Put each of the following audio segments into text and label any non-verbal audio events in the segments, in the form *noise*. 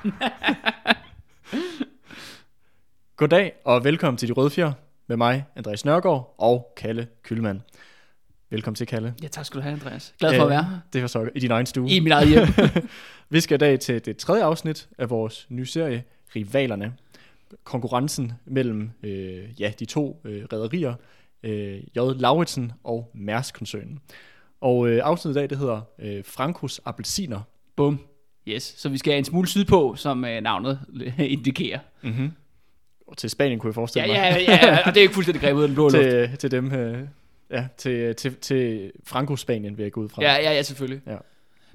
*laughs* Goddag og velkommen til De Røde Fjer med mig, Andreas Nørgaard og Kalle Kylmand. Velkommen til, Kalle. Ja, tak skal du have, Andreas. Glad for at være her. Det var så i din egen stue. I mit eget hjem. *laughs* Vi skal i dag til det tredje afsnit af vores nye serie, Rivalerne. Konkurrencen mellem øh, ja, de to øh, rædderier, øh, J. Lauritsen og Mærsk-koncernen. Og øh, afsnittet i dag, det hedder øh, Frankos Appelsiner. Bum. Yes, så vi skal en smule sydpå, som øh, navnet indikerer. Mm-hmm. Og til Spanien kunne jeg forestille Ja, mig. ja, ja, og det er ikke fuldstændig grebet ud af den blå luft. til, til dem, øh, ja, til, til, til Franco-Spanien vil jeg gå ud fra. Ja, ja, ja, selvfølgelig. Ja.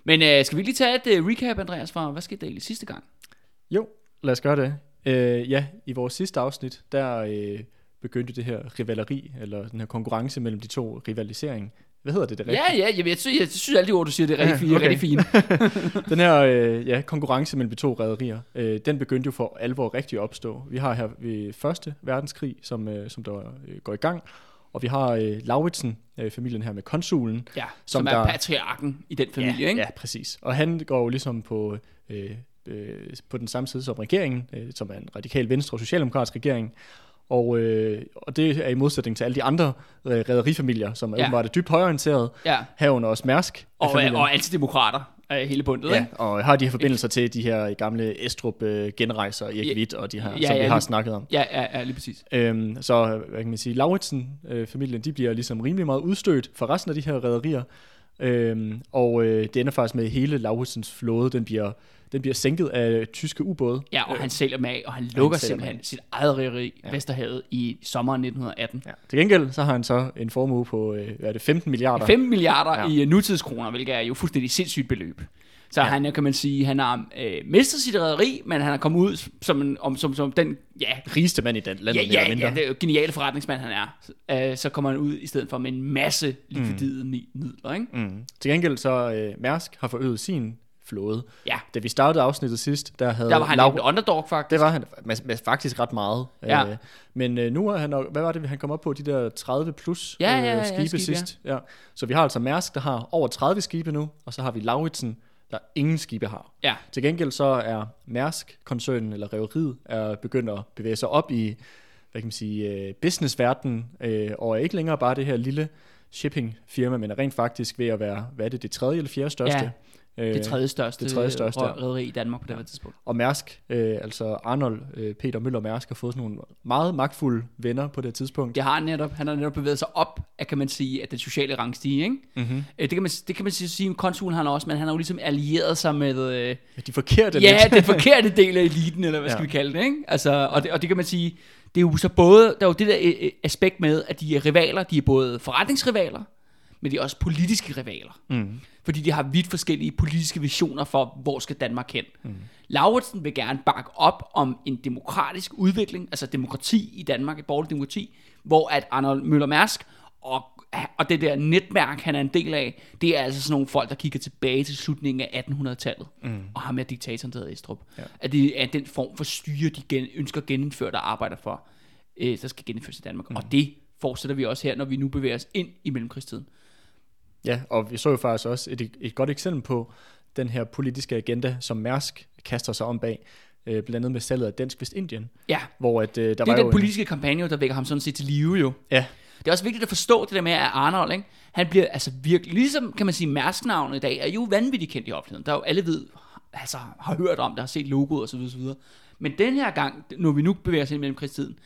Men øh, skal vi lige tage et uh, recap, Andreas, fra hvad skete der egentlig sidste gang? Jo, lad os gøre det. Øh, ja, i vores sidste afsnit, der øh, begyndte det her rivaleri, eller den her konkurrence mellem de to rivalisering. Hvad hedder det, det Ja, rigtigt? ja, jeg, jeg, synes, jeg synes alle de ord, du siger, det er rigtig, Ja, fint, okay. rigtig fint. *laughs* Den her øh, ja, konkurrence mellem de to rædderier, øh, den begyndte jo for alvor rigtig at opstå. Vi har her ved Første Verdenskrig, som, øh, som der øh, går i gang, og vi har øh, Lauritsen, øh, familien her med konsulen. Ja, Som som, er der- patriarken i den familie, ja, ikke? Ja, præcis. Og han går jo ligesom på, øh, øh, på den samme side som regeringen, øh, som er en radikal venstre og socialdemokratisk regering. Og, øh, og det er i modsætning til alle de andre øh, rædderifamilier, som Ja. åbenbart er dybt højorienterede, ja. herunder også Mærsk. Og, familien. og, og antidemokrater er hele bundet, Ja, ikke? og har de her forbindelser til de her gamle Estrup øh, genrejser, Erik Ja. Witt og de her, Ja, som ja, vi har lige- snakket om. Ja, ja, ja, lige præcis. Øhm, så hvad kan man sige, Lauritsen-familien, de bliver ligesom rimelig meget udstødt fra resten af de her rædderier. Øhm, og øh, det ender faktisk med, at hele Lauritsens flåde, den bliver, den bliver sænket af tyske ubåde. Ja, og Øh, han sælger dem af, og han lukker dem simpelthen sit eget riggeri, Ja. Vesterhavet, i sommeren 1918. Ja. Til gengæld, så har han så en formue på, øh, hvad er det, 15 milliarder. 5 milliarder Ja. i øh, nutidskroner, hvilket er jo fuldstændig sindssygt beløb. Så Ja. han kan man sige, han har øh, mistet sit rederi, men han er kommet ud som, en, om, som, som den, ja, rigeste mand i den land, ja, ja, mindre. ja, det er jo geniale forretningsmand, han er. Øh, så kommer han ud i stedet for med en masse likvidide mm. midler, ikke? Mm. Til gengæld så øh, Mærsk har forøget sin flåde. Ja, Da vi startede afsnittet sidst, der havde der var han Lau- en underdog, faktisk. Det var han med, med faktisk ret meget. Ja. Øh, men øh, nu er han, hvad var det, han kom op på? De der 30 plus Ja, ja, ja, ja, skibe skibe, sidst. Ja. Så vi har altså Mærsk, der har over 30 skibe nu, og så har vi Lauritsen, der ingen skibe har. Ja, Til gengæld så er Mærsk-koncernen, eller reveriet, er begyndt at bevæge sig op i, hvad kan man sige, øh, businessverdenen, øh, og er ikke længere bare det her lille shipping-firma, men er rent faktisk ved at være, hvad er det, det tredje eller fjerde største? Ja, Øh, det tredje største, det tredje største, ja. rederi i Danmark på det her tidspunkt. Og Mærsk, øh, altså Arnold, øh, Peter Møller Mærsk, har fået sådan nogle meget magtfulde venner på det tidspunkt. Det har han netop. Han har netop bevæget sig op, at, kan man sige, at den sociale rangstige, ikke? Mm-hmm. Øh, Det kan man, det kan man sige, sige konsulen han også, men han har jo ligesom allieret sig med... Øh, De forkerte ja, lidt. den forkerte *laughs* del af eliten, eller hvad Ja. skal vi kalde det, ikke? Altså, og, det, og det kan man sige, det er jo så både, der er jo det der øh, øh, aspekt med, at de er rivaler, de er både forretningsrivaler, men de er også politiske rivaler. Mm. Fordi de har vidt forskellige politiske visioner for, hvor skal Danmark hen. Mm. Lauritsen vil gerne bakke op om en demokratisk udvikling, altså demokrati i Danmark, et borgerligt demokrati, hvor at Arnold Møller Mærsk og, og det der netværk, han er en del af, det er altså sådan nogle folk, der kigger tilbage til slutningen af 1800-tallet, mm. og har med diktatoren, der hedder Estrup. Ja. At det er den form for styre, de gen, ønsker genindført og arbejder for, øh, der skal genindføres i Danmark. Mm. Og det fortsætter vi også her, når vi nu bevæger os ind i mellemkrigstiden. Ja, og vi så jo faktisk også et, et godt eksempel på den her politiske agenda, som Mærsk kaster sig om bag, øh, blandt andet med salget af Dansk Vestindien, Ja, hvor at, øh, der det var er jo den politiske kampagne, der vækker ham sådan set til live jo. En, ja, Det er også vigtigt at forstå det der med, at Arnold, ikke? han bliver altså virkelig, ligesom kan man sige, Mærsk-navnet i dag, er jo vanvittigt kendt i offentligheden. Der er jo alle ved, altså har hørt om det, har set logoet osv. osv. Men den her gang, når vi nu bevæger os ind mellem krigstiden,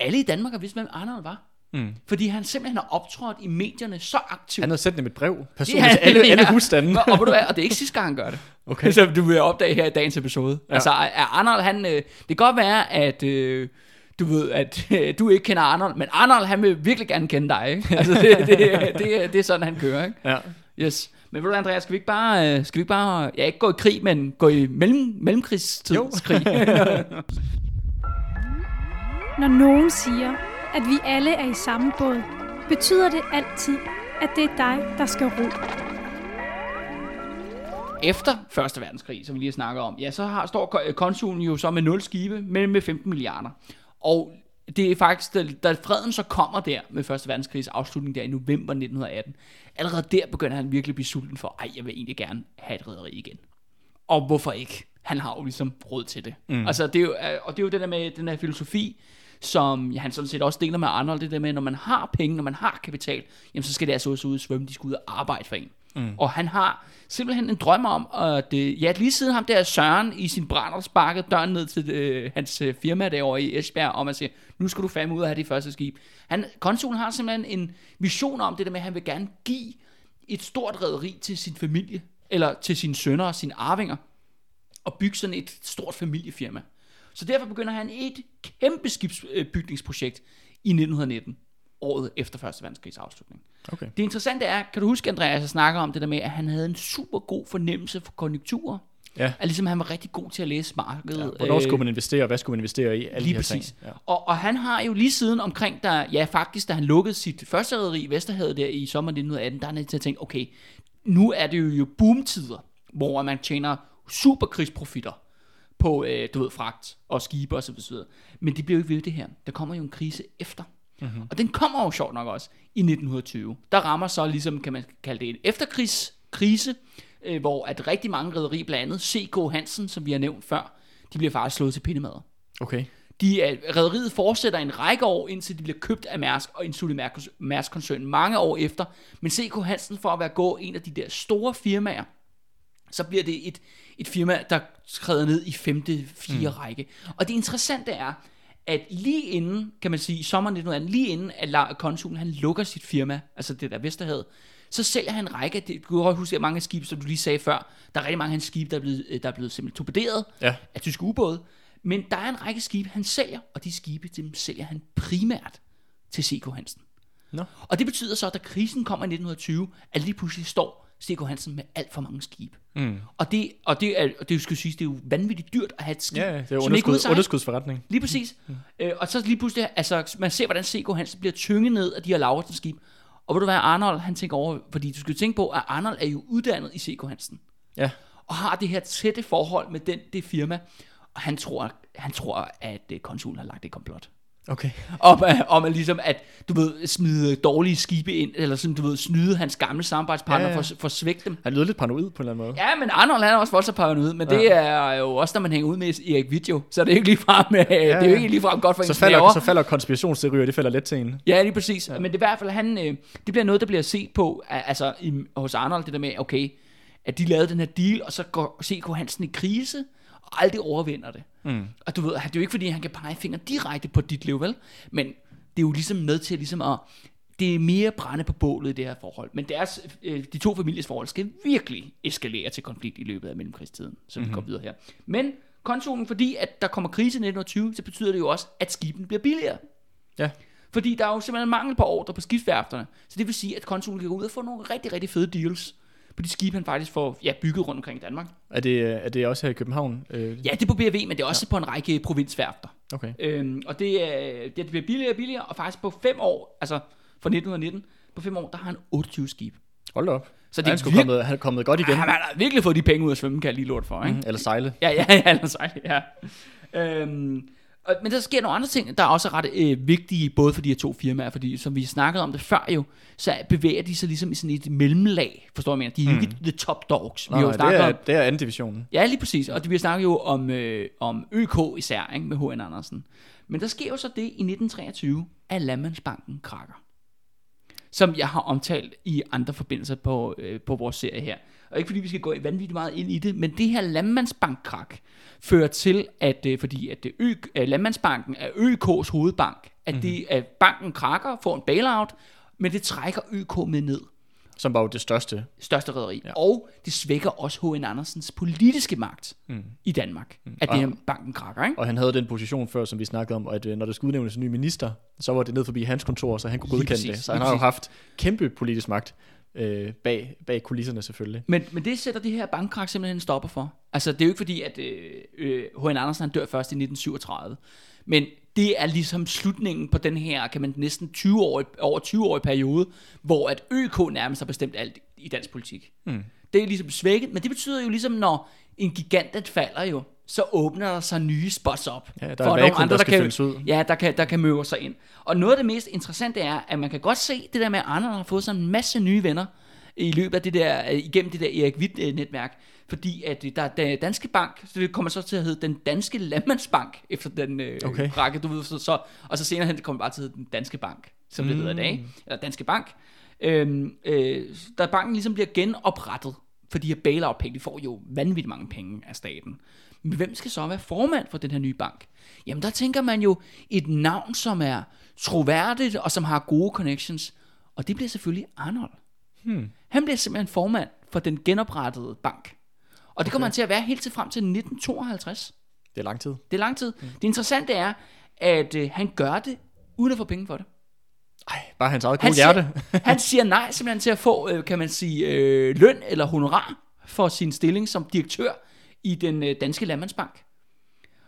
alle i Danmark har vidst, hvem Arnold var. Mm. Fordi han simpelthen har optrådt i medierne så aktivt. han havde sendt dem et brev, personligt Ja, til alle, *laughs* alle ja. husstande. Og, og, du hvad, og det er ikke sidste gang, han gør det. *laughs* Okay. Så du vil opdage her i dagens episode. Ja. Altså, er Arnold, han, øh, det kan godt være, at øh, du ved, at *laughs* øh, du ikke kender Arnold, men Arnold, han vil virkelig gerne kende dig, ikke? Altså, det, det, det, det er sådan, han kører, ikke? Ja. Yes. Men ved du, Andreas, skal vi ikke bare, øh, skal vi ikke bare ja, ikke gå i krig, men gå i mellem, mellemkrigstidskrig? Når nogen siger, at vi alle er i samme båd, betyder det altid, at det er dig, der skal ro. Efter Første Verdenskrig, som vi lige snakker om, ja, så har, står ko- konsulen jo så med 0 skibe, men med 15 milliarder. Og det er faktisk, da, da freden så kommer der med Første Verdenskrigs afslutning der i november 1918, allerede der begynder han virkelig at blive sulten for, ej, jeg vil egentlig gerne have et rederi igen. Og hvorfor ikke? Han har jo ligesom råd til det. Mm. Altså, det er jo, øh, og det er jo det der med den her filosofi, som ja, han sådan set også deler med Arnold, det der med, når man har penge, når man har kapital, jamen så skal det altså også ud og svømme, de skal ud og arbejde for en. Mm. Og han har simpelthen en drøm om, at øh, ja, lige siden ham der Søren i sin brænder sparkede døren ned til øh, hans øh, firma derovre i Esbjerg, om at sige, nu skal du fandme ud og have det første skib. Han, konsulen har simpelthen en vision om det der med, at han vil gerne give et stort rederi til sin familie, eller til sine sønner og sine arvinger, og bygge sådan et stort familiefirma. Så derfor begynder han et kæmpe skibsbygningsprojekt i 1919, året efter 1. verdenskrigs afslutning. Okay. Det interessante er, kan du huske, Andreas, jeg snakker om det der med, at han havde en super god fornemmelse for konjunkturer? Ja. At ligesom han var rigtig god til at læse markedet. ja. Hvornår skulle man investere, og hvad skulle man investere i? Alle Lige de præcis. Ting. Ja. Og, og han har jo lige siden omkring, der, ja faktisk, da han lukkede sit første rederi i Vesterhavet der i sommer 1918, der er han til at tænke, okay, nu er det jo, jo boomtider, hvor man tjener superkrigsprofitter på, øh, du ved, fragt og skibe og så videre. Men det bliver jo ikke ved det her. Der kommer jo en krise efter. Mm-hmm. Og den kommer jo sjovt nok også i 1920. Der rammer så ligesom, kan man kalde det en efterkrigskrise, øh, hvor at rigtig mange rædderi, blandt andet C.K. Hansen, som vi har nævnt før, de bliver faktisk slået til pindemad. Okay. De er, rederiet fortsætter en række år, indtil de bliver købt af Mærsk og Insulit Mærsk-koncernen mange år efter. Men C.K. Hansen, for at være gå en af de der store firmaer, så bliver det et, et firma, der træder ned i femte, fire mm. række. Og det interessante er, at lige inden, kan man sige, i sommeren 1918, lige inden at konsulen han lukker sit firma, altså det der Vesterhavet, så sælger han en række, det, du kan godt huske, at mange af skibe, som du lige sagde før, der er rigtig mange af hans skibe, der er blevet, øh, der er blevet simpelthen torpederet Ja. af tyske ubåde. Men der er en række skibe, han sælger, og de skibe, dem sælger han primært til C.K. Hansen. Nå. Og det betyder så, at da krisen kommer i 1920, at lige pludselig står C.K. Hansen med alt for mange skibe. Mm. Og det, og det, er, og det skal sige, det er jo vanvittigt dyrt at have et skib, Ja, det er underskud, underskudsforretning. Lige præcis. Mm. Øh, og så lige pludselig, altså man ser, hvordan C.K. Hansen bliver tynget ned af de her Lauritsen skib. Og ved du hvad, Arnold, han tænker over, fordi du skal tænke på, at Arnold er jo uddannet i C.K. Hansen. Ja. Og har det her tætte forhold med den, det firma. Og han tror, han tror at øh, konsulen har lagt et komplot. Okay. Om, øh, om at ligesom at, du ved, smide dårlige skibe ind, eller sådan, du ved, snyde hans gamle samarbejdspartner Ja, ja, ja. ja. For, for at svække dem. Han lød lidt paranoid på en eller anden måde. Ja, men Arnold han er også voldsomt paranoid, men ja. det er jo også, når man hænger ud med Erik Vidjo, så er det ikke ligefrem, ja, det er jo ja. ikke ligefrem godt for Så ens falder, nerver. så falder konspirationsteorier, det falder let til en. Ja, lige præcis. Ja. Men det er i hvert fald, han, øh, det bliver noget, der bliver set på, al- altså i, hos Arnold, det der med, okay, at de lavede den her deal, og så går C.K. Hansen i krise, aldrig overvinder det. Mm. Og du ved, det er jo ikke, fordi han kan pege fingre direkte på dit liv, vel? Men det er jo ligesom med til ligesom at, det er mere brænde på bålet i det her forhold. Men deres, øh, de to familiers forhold skal virkelig eskalere til konflikt i løbet af mellemkrigstiden, så vi Mhm. går videre her. Men konsulen, fordi at der kommer krise i 1920, så betyder det jo også, at skibene bliver billigere. Ja. Fordi der er jo simpelthen mangel på ordre på skibsværfterne. Så det vil sige, at konsulen kan gå ud og få nogle rigtig, rigtig fede deals på de skibe, han faktisk får ja, bygget rundt omkring Danmark. Er det, er det også her i København? Øh, Ja, det er på BRV, men det er også ja. på en række provinsværfter. Okay. Øhm, og det, er, det bliver billigere og billigere, og faktisk på fem år, altså fra 1919, på fem år, der har han 28 skibe. Hold da op. Så det er han, virke- kommet, han er kommet godt igen. Han har virkelig fået de penge ud af svømme, kan jeg lige lort for, ikke? Mm, eller sejle. Ja, ja, *laughs* ja, ellers ej, ja. Øhm, og, men der sker nogle andre ting, der er også ret øh, vigtige, både for de her to firmaer, fordi som vi snakkede om det før jo, så bevæger de sig ligesom i sådan et mellemlag, forstår jeg mener? De er jo ikke the top dogs. Vi Nej, har jo nej, snakket det, er, om, det er anden divisionen. Ja, lige præcis. Og det, vi snakker jo om, øh, om ØK især, ikke? med H.N. Andersen. Men der sker jo så det i 1923, at Landmandsbanken krakker. Som jeg har omtalt i andre forbindelser på, øh, på vores serie her. Og ikke fordi vi skal gå vanvittigt meget ind i det, men det her Landmandsbankkrak fører til, at øh, fordi at det ø, øh, Landmandsbanken er ØK's hovedbank, at, Mhm. det, at banken krakker, får en bailout, men det trækker ØK med ned Som var jo det største. største rederi. Ja. Og det svækker også H.N. Andersens politiske magt mm. i Danmark, mm. at det her banken krakker, ikke? Og han havde den position før, som vi snakkede om, at øh, når der skulle udnævnes en ny minister, så var det ned forbi hans kontor, så han kunne godkende det. Så han har jo haft kæmpe politisk magt. Øh, bag, bag kulisserne selvfølgelig. Men, men det sætter det her bankkrak simpelthen en stopper for. Altså, det er jo ikke fordi, at øh, øh, H.N. Andersen han dør først i 1937. Men det er ligesom slutningen på den her, kan man næsten 20 år, over 20-årig periode, hvor at ØK nærmest har bestemt alt i dansk politik. Mm. Det er ligesom svækket, men det betyder jo ligesom, når en gigant den falder jo, så åbner der sig nye spots op. Ja, der er vakuum, der skal kan, ud. Ja, der kan, der kan møve sig ind. Og noget af det mest interessante er, at man kan godt se det der med, at Arnold har fået sådan en masse nye venner i løbet af det der, øh, igennem det der Erik Witt-netværk. Fordi at der er Danske Bank, så det kommer så til at hedde den Danske Landmandsbank, efter den øh, Okay. række, du ved, så, så, og så senere hen, det kommer bare til at hedde den Danske Bank, som det hedder i dag, eller Danske Bank. Øhm, øh, der banken ligesom bliver genoprettet, for de her bailout-penge, de får jo vanvittigt mange penge af staten. Men hvem skal så være formand for den her nye bank? Jamen der tænker man jo et navn, som er troværdigt og som har gode connections. Og det bliver selvfølgelig Arnold. Hmm. Han bliver simpelthen formand for den genoprettede bank. Og det kommer han til at være helt til frem til 1952. Det er lang tid. Det er lang tid. Mm. Det interessante er, at øh, han gør det uden at få penge for det. Ej, bare hans eget Han gode hjerte. siger, han siger nej simpelthen til at få, øh, kan man sige, øh, løn eller honorar for sin stilling som direktør i den øh, danske landmandsbank.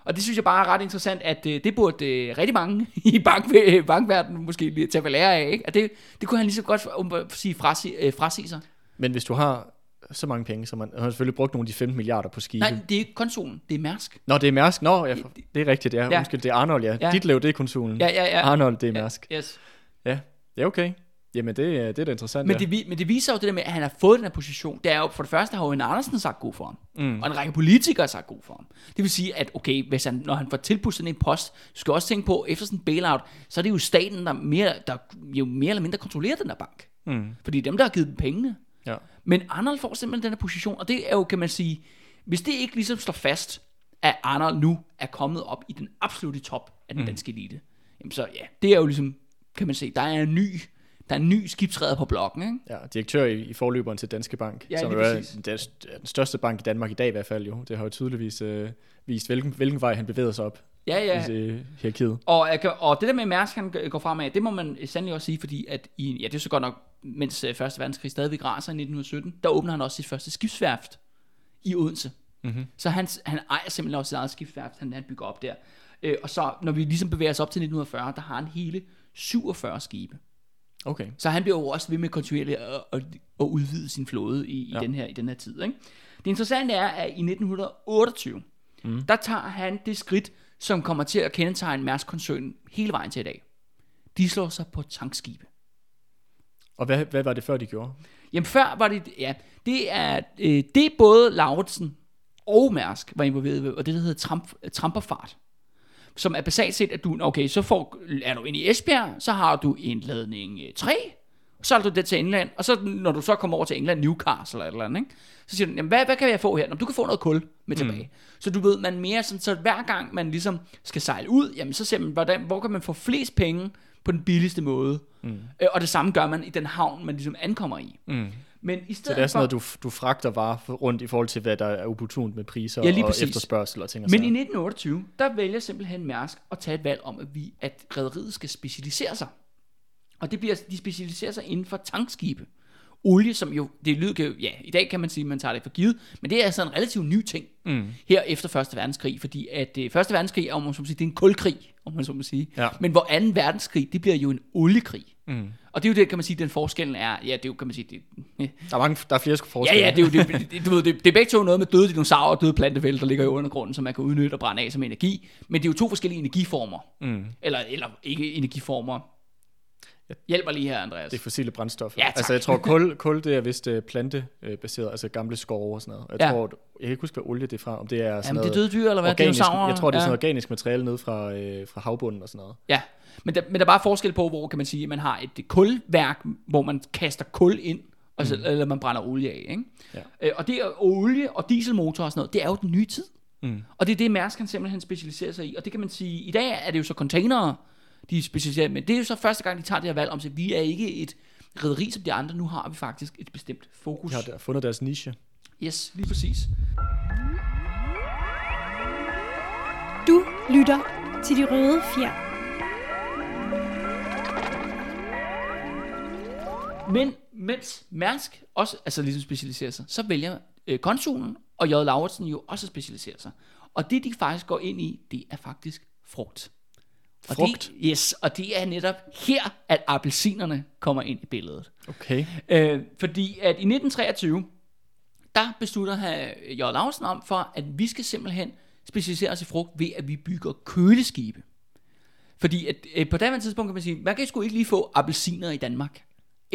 Og det synes jeg bare er ret interessant, at øh, det burde øh, rigtig mange *laughs* i bank, øh, bankverdenen måske lige tage lære af. Ikke? At det, det kunne han lige så godt um, sige frasige, øh, frasige sig. Men hvis du har så mange penge, så man han har selvfølgelig brugt nogle af de 15 milliarder på skibe. Nej, det er ikke konsolen, det er Mærsk. Nå, det er Mærsk. Nå, ja, det er rigtigt, ja. Ja. ja. Undskyld, det er Arnold, ja. Ja. ja. Dit lev, det er konsulen. Ja, ja, ja. Arnold, det er Mærsk. Yes. Ja, ja okay. Jamen, det, er- det er da interessant, Men, ja. det, vi- men det viser jo det der med, at han har fået den her position. Det er jo for det første, har jo en Andersen sagt god for ham. Mm. Og en række politikere har sagt god for ham. Det vil sige, at okay, hvis han, når han får tilbudt sådan en post, skal også tænke på, efter sådan en bailout, så er det jo staten, der, mere, der jo mere eller mindre kontrollerer den der bank. Mm. Fordi det er dem, der har givet dem pengene. Ja. Men Arnold får simpelthen den her position, og det er jo, kan man sige, hvis det ikke ligesom slår fast, at Arnold nu er kommet op i den absolute top af den mm. danske elite, jamen så ja, det er jo ligesom, kan man se, der er en ny, der er en ny skibsredder på blokken, ikke? Ja, direktør i, i forløberen til Danske Bank, Ja, som jo er den, den største bank i Danmark i dag i hvert fald jo. Det har jo tydeligvis øh, vist, hvilken, hvilken vej han bevæger sig op Ja, ja. i øh, hierarkiet. Og, og det der med Mærsk, han går fremad, det må man sandelig også sige, fordi at i, ja, det er så godt nok, mens øh, Første Verdenskrig stadigvæk raser i 1917, der åbner han også sit første skibsværft i Odense. Mm-hmm. Så han, han ejer simpelthen også sit eget skibsværft, han, han bygger op der. Øh, og så, når vi ligesom bevæger os op til 1940, der har han hele 47 skibe. Okay. Så han bliver jo også ved med kontinuerligt at, at, at udvide sin flåde i, ja. Ja. i, den her, i den her tid. Ikke? Det interessante er, at i 1928, mm. der tager han det skridt, som kommer til at kendetegne Mærsk-koncernen hele vejen til i dag. De slår sig på tankskibe. Og hvad, hvad var det før, de gjorde? Jamen før var det, ja, det er, øh, det både Lauritsen og Mærsk var involveret ved, og det der hedder tramp, tramperfart. Som er basalt set, at du, okay, så får, er du inde i Esbjerg, så har du en ladning øh, 3, så har du det til England, og så når du så kommer over til England, Newcastle eller et eller andet, ikke? så siger du, jamen, hvad, hvad kan jeg få her? Nå, du kan få noget kul med tilbage. Mm. Så du ved, man mere sådan, så hver gang man ligesom skal sejle ud, jamen så ser man, hvordan, hvor kan man få flest penge på den billigste måde. Mm. Øh, og det samme gør man i den havn, man ligesom ankommer i. Mm. Men i stedet Så det er sådan for, noget, du, du fragter varer rundt i forhold til, hvad der er opportunt med priser Ja, og efterspørgsel og ting og Men i sager. 1928, der vælger simpelthen Mærsk at tage et valg om, at, vi, at rederiet skal specialisere sig. Og det bliver, de specialiserer sig inden for tankskibe. Olie, som jo, det lyder jo, ja, i dag kan man sige, at man tager det for givet, men det er altså en relativt ny ting mm. her efter 1. verdenskrig, fordi at øh, 1. verdenskrig er, om man så må sige, det er en kulkrig, om man så må sige. Ja. Men hvor 2. verdenskrig, det bliver jo en oliekrig. Mm. Og det er jo det, kan man sige, den forskellen er, ja, det er jo, kan man sige, det, Der er, mange, der er flere Ja, forskelle. ja, det er jo det, det, du ved, det, det er begge to noget med døde dinosaurer og døde plantefælde, der ligger i undergrunden, som man kan udnytte og brænde af som energi. Men det er jo to forskellige energiformer. Mm. Eller, eller ikke energiformer. Hjælp mig lige her, Andreas. Det er fossile brændstoffer. Ja, tak. altså, jeg tror, kul, kul det er vist uh, plantebaseret, altså gamle skove og sådan noget. Jeg Ja. tror, jeg kan ikke huske, hvad olie det er fra. Om det er sådan Jamen, det er noget døde dyr, eller hvad? organisk, Dinosaurer? jeg tror, det er ja. sådan noget organisk materiale nede fra, øh, fra havbunden og sådan noget. Ja, men der, men der er bare forskel på, hvor kan man sige, at man har et kulværk, hvor man kaster kul ind, og så, mm. eller man brænder olie af. Ikke? Ja. Øh, og det er olie og dieselmotor og sådan noget, det er jo den nye tid. Mm. Og det er det, Mærsk kan simpelthen specialisere sig i. Og det kan man sige, i dag er det jo så containere, de er specialiseret men det er jo så første gang, de tager det her valg om, at vi er ikke et rederi som de andre, nu har vi faktisk et bestemt fokus. De har der, fundet deres niche. Yes, lige præcis. Du lytter til De Røde Fjer. Men mens Mærsk også altså ligesom specialiserer sig, så vælger øh, konsulen og J. Lauritsen jo også at specialisere sig. Og det, de faktisk går ind i, det er faktisk frugt. Og Frugt? Det, yes, og det er netop her, at appelsinerne kommer ind i billedet. Okay. Øh, fordi at i 1923, der beslutter J. Lausen om for, at vi skal simpelthen specialisere os i frugt ved, at vi bygger køleskibe. Fordi at, øh, på daværende tidspunkt kan man sige, man kan sgu ikke lige få appelsiner i Danmark,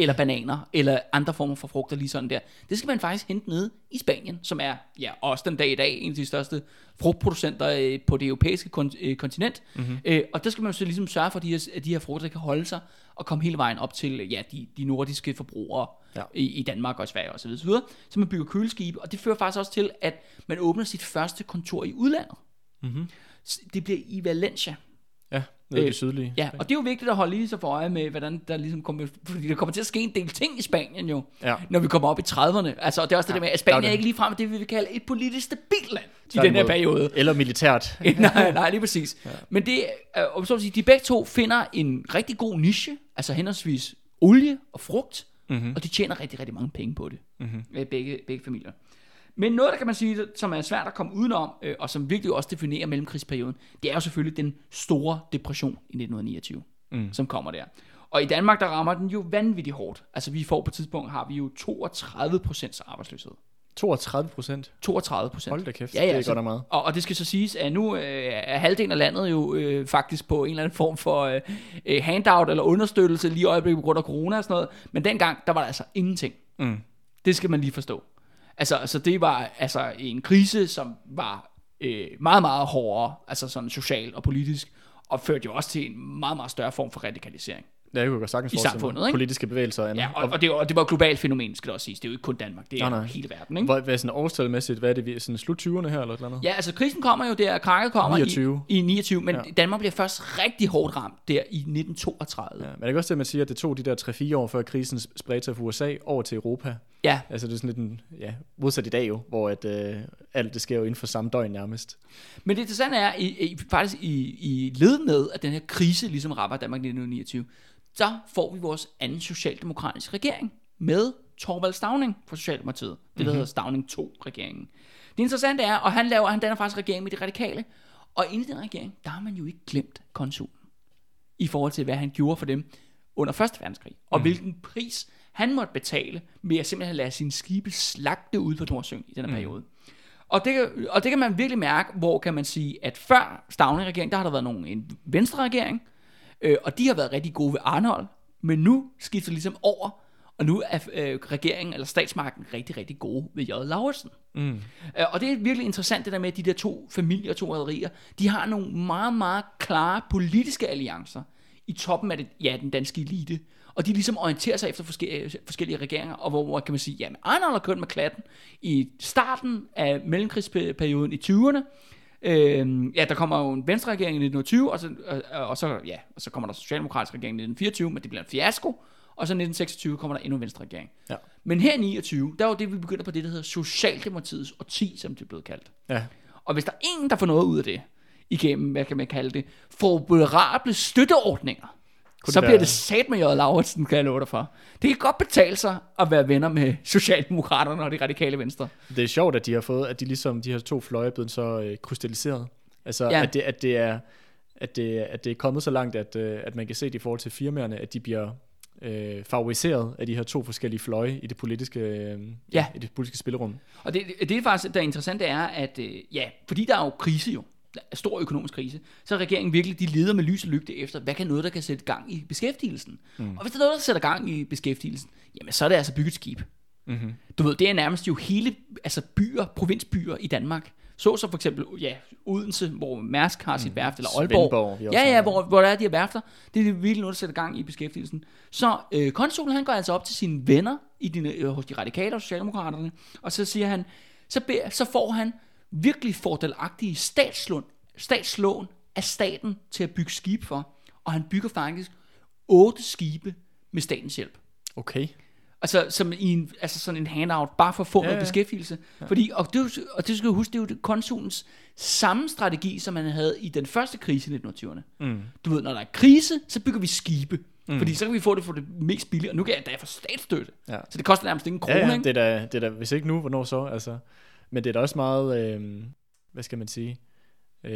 eller bananer, eller andre former for frugter lige sådan der. Det skal man faktisk hente ned i Spanien, som er ja, også den dag i dag en af de største frugtproducenter øh, på det europæiske kon- øh, kontinent. Mm-hmm. Øh, og der skal man jo så ligesom sørge for, at de her, at de her frugter kan holde sig og komme hele vejen op til ja, de, de nordiske forbrugere Ja. i, i Danmark og Sverige osv. Så, videre. så man bygger køleskibe, og det fører faktisk også til, at man åbner sit første kontor i udlandet. Mhm. S- Det bliver i Valencia. Nede i Øh, det sydlige. Ja, og det er jo vigtigt at holde lige så for øje med, hvordan der ligesom kommer, fordi der kommer til at ske en del ting i Spanien jo, Ja. når vi kommer op i 30'erne. Altså, og det er også det Ja, der med, at Spanien er ikke ligefrem det, vi vil kalde et politisk stabilt land i den her periode. Eller militært. *laughs* nej, nej, lige præcis. Ja. Men det, øh, så at sige, de begge to finder en rigtig god niche, altså henholdsvis olie og frugt, mm-hmm. og de tjener rigtig, rigtig mange penge på det. Mm-hmm. Begge, begge familier. Men noget, der kan man sige, som er svært at komme udenom, øh, og som virkelig også definerer mellemkrigsperioden, det er jo selvfølgelig den store depression i 1929, mm. som kommer der. Og i Danmark, der rammer den jo vanvittigt hårdt. Altså vi får på et tidspunkt, har vi jo 32 procents arbejdsløshed. 32 procent. 32 procent. Hold da kæft, Ja, ja, det er så- godt og meget. Og, og det skal så siges, at nu øh, er halvdelen af landet jo øh, faktisk på en eller anden form for øh, øh, handout eller understøttelse lige i øjeblikket på grund af corona og sådan noget. Men dengang, der var der altså ingenting. Mm. Det skal man lige forstå. Altså, altså det var altså en krise, som var øh, meget, meget hårdere, altså sådan social og politisk, og førte jo også til en meget, meget større form for radikalisering. Ja, jeg kunne godt sagtens I samfundet, ikke? Politiske bevægelser og andet. Ja, og, og, det, var, og det var et globalt fænomen, skal det også siges. Det er jo ikke kun Danmark, det er Nej, nej. hele verden. Ikke? Hvad, hvad er sådan årstalmæssigt? Hvad er det? vi- Sådan slut 20'erne her eller et eller andet? Ja, altså krisen kommer jo der, krakket kommer 29. I, i 29, men Ja. Danmark bliver først rigtig hårdt ramt der i 1932. Ja, men det kan også det, at man siger, at det tog de der 3-4 år før krisen spredte sig fra USA over til Europa. Ja, Altså det er sådan lidt en, ja, modsat i dag jo, hvor at, øh, alt det sker jo inden for samme døgn nærmest. men det interessante er, i, i, faktisk i, i led med, at den her krise ligesom rammer Danmark i 1929, så får vi vores anden socialdemokratiske regering med Torvald Stavning fra Socialdemokratiet. Det, der mm-hmm. hedder Stavning 2-regeringen. Det interessante er, og han, laver, han danner faktisk regering med de radikale, og inde i den regering, der har man jo ikke glemt konsulen. i forhold til, hvad han gjorde for dem under 1. verdenskrig, og mm. hvilken pris han måtte betale med at simpelthen lade sine skibe slagte ud på Nordsøen i den her mm. periode. Og det, kan- og det kan man virkelig mærke, hvor kan man sige, at før Stavning-regeringen, der har der været nogen, en venstre regering, øh, og de har været rigtig gode ved Arnold, men nu skifter ligesom over, og nu er øh, regeringen, eller statsmagten, rigtig, rigtig gode ved J. Lauritsen. Mm. Øh, Og det er virkelig interessant det der med, at de der to familier, to rædderier, de har nogle meget, meget klare politiske alliancer i toppen af det, ja, den danske elite. Og de ligesom orienterer sig efter forskellige, forskellige regeringer, og hvor, hvor kan man sige, jamen Arnold har kørt med klatten i starten af mellemkrigsperioden i 20'erne. Øhm, ja, der kommer jo en venstre regering i 1920, og så, og, og, så, ja, og så kommer der socialdemokratisk regering i 1924, men det bliver en fiasko. Og så i 1926 kommer der endnu en venstre regering. Ja. Men her i 29, der var det, vi begynder på det, der hedder Socialdemokratiets årti, som det er blevet kaldt. Ja. Og hvis der er ingen, der får noget ud af det, igennem, hvad kan man kalde det, favorable støtteordninger, Kunne så det bliver det sat med J. Lauritsen, kan jeg love dig for. Det kan godt betale sig at være venner med Socialdemokraterne og de radikale venstre. Det er sjovt, at de har fået, at de ligesom, de her to fløje er blevet så øh, krystalliseret. Altså, Ja. at, det, at, det er, at, det, at det er kommet så langt, at, øh, at man kan se det i forhold til firmaerne, at de bliver øh, favoriseret af de her to forskellige fløje i det politiske, øh, Ja. i det politiske spillerum. Og det, det er faktisk, der er interessant, det er, at øh, ja, fordi der er jo krise jo, stor økonomisk krise, så er regeringen virkelig, de leder med lys og lygte efter, hvad kan noget, der kan sætte gang i beskæftigelsen? Mm. Og hvis der er noget, der sætter gang i beskæftigelsen, jamen så er det altså bygget skib. Mm-hmm. Du ved, det er nærmest jo hele altså byer, provinsbyer i Danmark. Så så for eksempel, ja, Odense, hvor Mærsk har sit værft, eller Aalborg. Svendborg, ja, ja, hvor, hvor der er de her værfter. Det er virkelig noget, der sætter gang i beskæftigelsen. Så øh, konsulen, han går altså op til sine venner i de, øh, hos de radikale og socialdemokraterne, og så siger han, så, beder, så får han virkelig fordelagtige statslån, statslån af staten til at bygge skib for. Og han bygger faktisk otte skibe med statens hjælp. Okay. Altså, som i en, altså sådan en handout, bare for at få ja, noget beskæftigelse. Ja. Fordi, og det, og det skal du huske, det er jo konsulens samme strategi, som man havde i den første krise i 1920'erne. Mm. Du ved, når der er krise, så bygger vi skibe. Mm. Fordi så kan vi få det for det mest billige, og nu kan jeg da få statsstøtte. Ja. Så det koster nærmest ingen krone, Ja, ja, det er, da, det er da, hvis ikke nu, hvornår så? Altså, men det er da også meget, øh, hvad skal man sige, øh,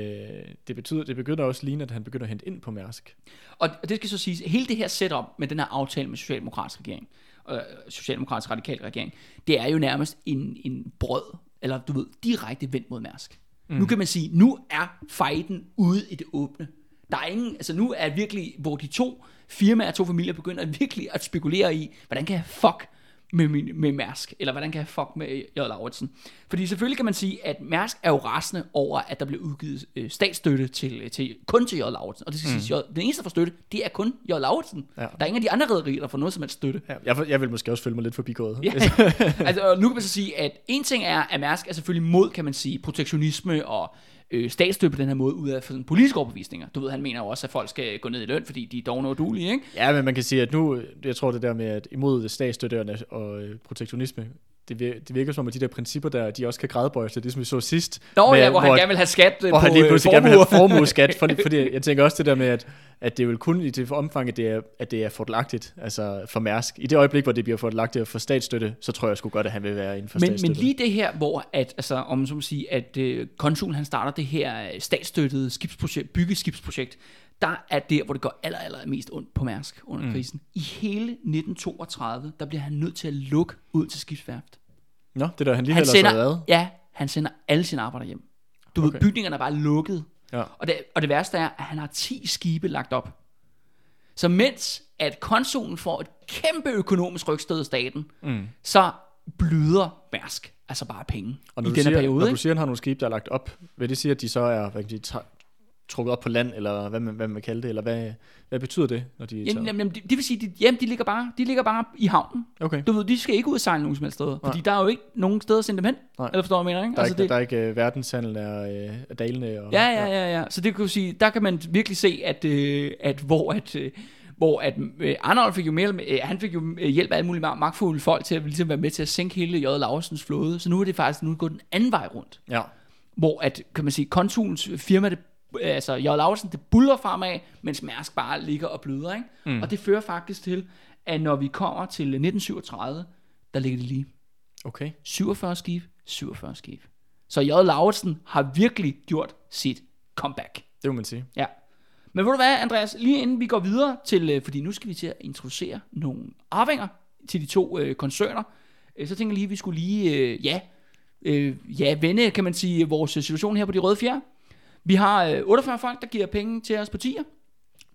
det, betyder, det begynder også lige, at han begynder at hente ind på Mærsk. Og det skal så siges, hele det her setup med den her aftale med Socialdemokratisk regering, øh, Socialdemokratisk radikal regering, det er jo nærmest en, en brød, eller du ved, direkte vendt mod Mærsk. Mm. Nu kan man sige, nu er fighten ude i det åbne. Der er ingen, altså nu er virkelig, hvor de to firmaer, to familier begynder virkelig at spekulere i, hvordan kan jeg fuck med, min, med Mærsk, eller hvordan kan jeg fuck med J. Lauritsen. Fordi selvfølgelig kan man sige, at Mærsk er jo rasende over, at der bliver udgivet øh, statsstøtte til, til, kun til J. Lauritsen. Og det skal mm. sige, den eneste, der får støtte, det er kun J. Lauritsen. Ja. Der er ingen af de andre rædderier, der får noget som helst støtte. Ja, jeg, jeg vil måske også føle mig lidt forbigået. Ja. *laughs* altså, nu kan man så sige, at en ting er, at Mærsk er selvfølgelig mod, kan man sige, protektionisme og øh, statsstøtte på den her måde, ud af sådan politiske overbevisninger. Du ved, han mener jo også, at folk skal gå ned i løn, fordi de er dogne og dulige, ikke? Ja, men man kan sige, at nu, jeg tror det der med, at imod statsstøtterne og øh, protektionisme, det, vir- det virker som om, at de der principper der, de også kan gradbøjes til det, som vi så sidst. Nå med, ja, hvor, han gerne vil have skat hvor på han lige øh, pludselig gerne vil have formueskat, for, *laughs* fordi jeg tænker også det der med, at, at det er vel kun i det omfang, at det er, at det er fordelagtigt, altså for Mærsk. I det øjeblik, hvor det bliver fordelagtigt for statsstøtte, så tror jeg sgu godt, at han vil være inden for Men, men statsstøtte. lige det her, hvor at, altså, om må sige, at øh, konsulen han starter det her øh, statsstøttede skibsprojekt, byggeskibsprojekt, der er der, hvor det går aller, aller mest ondt på Mærsk under mm. krisen. I hele 1932, der bliver han nødt til at lukke ud til skibsværft. Nå, det der, han lige Han sig sender, ad. ja, han sender alle sine arbejdere hjem. Du okay. Ved, bygningerne er bare lukket. Ja. Og det, og det værste er, at han har 10 skibe lagt op. Så mens at konsulen får et kæmpe økonomisk rygstød af staten, mm. så bløder Mærsk altså bare penge Og i når, du denne siger, periode. når du siger, at han har nogle skibe, der er lagt op, vil det sige, at de så er hvad kan tra- trukket op på land, eller hvad man, hvad man kalder det, eller hvad, hvad betyder det, når de Jamen, jamen, det, det vil sige, de, jamen, de, ligger bare, de ligger bare i havnen. Okay. Du ved, de skal ikke ud og sejle nogen som helst steder, fordi der er jo ikke nogen steder at sende dem hen. Nej. Eller forstår du, mener? Ikke? Der er, altså, ikke, der er ikke uh, verdenshandel af, uh, af dalene. Og, Ja, ja, ja, ja. Så det kan jo sige, der kan man virkelig se, at, øh, at hvor at, øh, hvor at øh, Arnold fik jo mere, øh, han fik jo øh, hjælp af alle mulige mag- magtfulde folk til at ligesom være med til at sænke hele J. Laursens flåde. Så nu er det faktisk nu det gået den anden vej rundt. ja. Hvor at, kan man sige, konsulens firma, det, altså J. Laursen, det buller fremad, mens Mærsk bare ligger og bløder. Ikke? Mm. Og det fører faktisk til, at når vi kommer til 1937, der ligger det lige. Okay. 47 skib, 47 skib. Så J. Lauritsen har virkelig gjort sit comeback. Det må man sige. Ja. Men ved du hvad, Andreas, lige inden vi går videre til, øh, fordi nu skal vi til at introducere nogle arvinger til de to øh, koncerner, øh, så tænker jeg lige, at vi skulle lige, øh, ja, øh, ja, vende, kan man sige, vores situation her på de røde fjer. Vi har øh, 48 folk, der giver penge til os partier.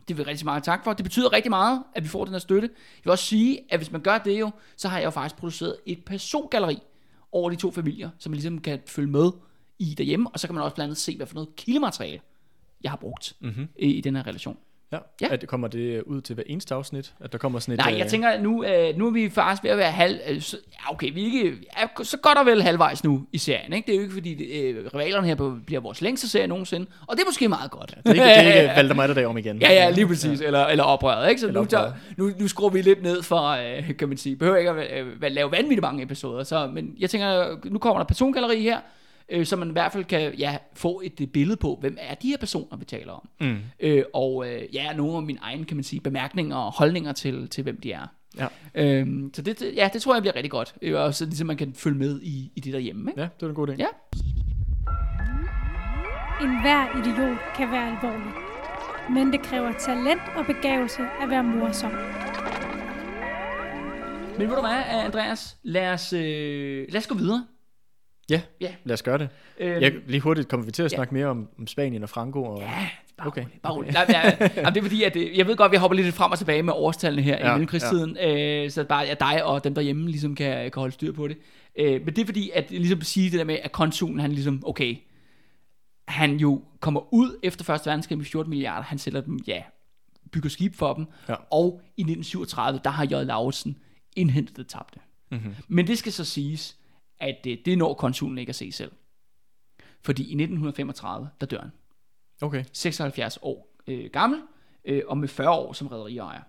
Det vil rigtig meget tak for. Det betyder rigtig meget, at vi får den her støtte. Jeg vil også sige, at hvis man gør det jo, så har jeg jo faktisk produceret et persongalleri over de to familier, som man ligesom kan følge med i derhjemme, og så kan man også blandt andet se, hvad for noget kildemateriale, jeg har brugt mm-hmm. i, i den her relation. Ja. Ja. ja. At kommer det ud til hver eneste afsnit? At der kommer sådan et... Nej, jeg øh, tænker, nu, øh, nu er vi faktisk ved at være halv... Øh, så, ja, okay, vi er ikke, er så godt og vel halvvejs nu i serien. Ikke? Det er jo ikke, fordi øh, rivalerne her på, bliver vores længste serie nogensinde, og det er måske meget godt. Det er ikke, det er ikke Valdemar der om igen. Ja, ja, lige præcis. Ja. Eller, eller oprøret, ikke? Så Eller nu, tager, nu, nu skruer vi lidt ned for, øh, kan man sige, behøver ikke at øh, lave vanvittigt mange episoder. Så, men jeg tænker, nu kommer der persongalleri her, øh, så man i hvert fald kan ja, få et billede på, hvem er de her personer, vi taler om. Mm. Øh, og øh, ja, nogle af mine egne, kan man sige, bemærkninger og holdninger til, til hvem de er. Ja. Øhm, så det, det- ja, det tror jeg bliver rigtig godt. Øh, Og så ligesom man kan følge med i, i det derhjemme. Ikke? Ja, det er en god idé. Ja. En hver idiot kan være alvorlig. Men det kræver talent og begavelse at være morsom. Men ved du hvad, Andreas? Lad os, øh, lad os gå videre. Ja, Ja. lad os gøre det. Øhm, Jeg, lige hurtigt kommer vi til at ja. snakke mere om, om Spanien og Franco. Og, Ja, bare Okay. roligt. Bare roligt. Nej, ja, jamen, det er fordi, at øh, jeg ved godt, at vi hopper lidt frem og tilbage med årstallene her ja, i Ja, mellemkrigstiden, ja. øh, så bare at dig og dem derhjemme ligesom kan, kan holde styr på det. Øh, men det er fordi, at ligesom sige det der med, at konsulen, han ligesom, okay, han jo kommer ud efter første verdenskrig med 14 milliarder, han sælger dem, ja, bygger skib for dem, Ja. og i 1937, der har J. Lauritsen indhentet det tabte. Mm-hmm. Men det skal så siges, at det, det når konsulen ikke at se selv. Fordi i 1935, der dør han. Okay. 76 år øh, gammel, øh, og med 40 år som rædderiejer.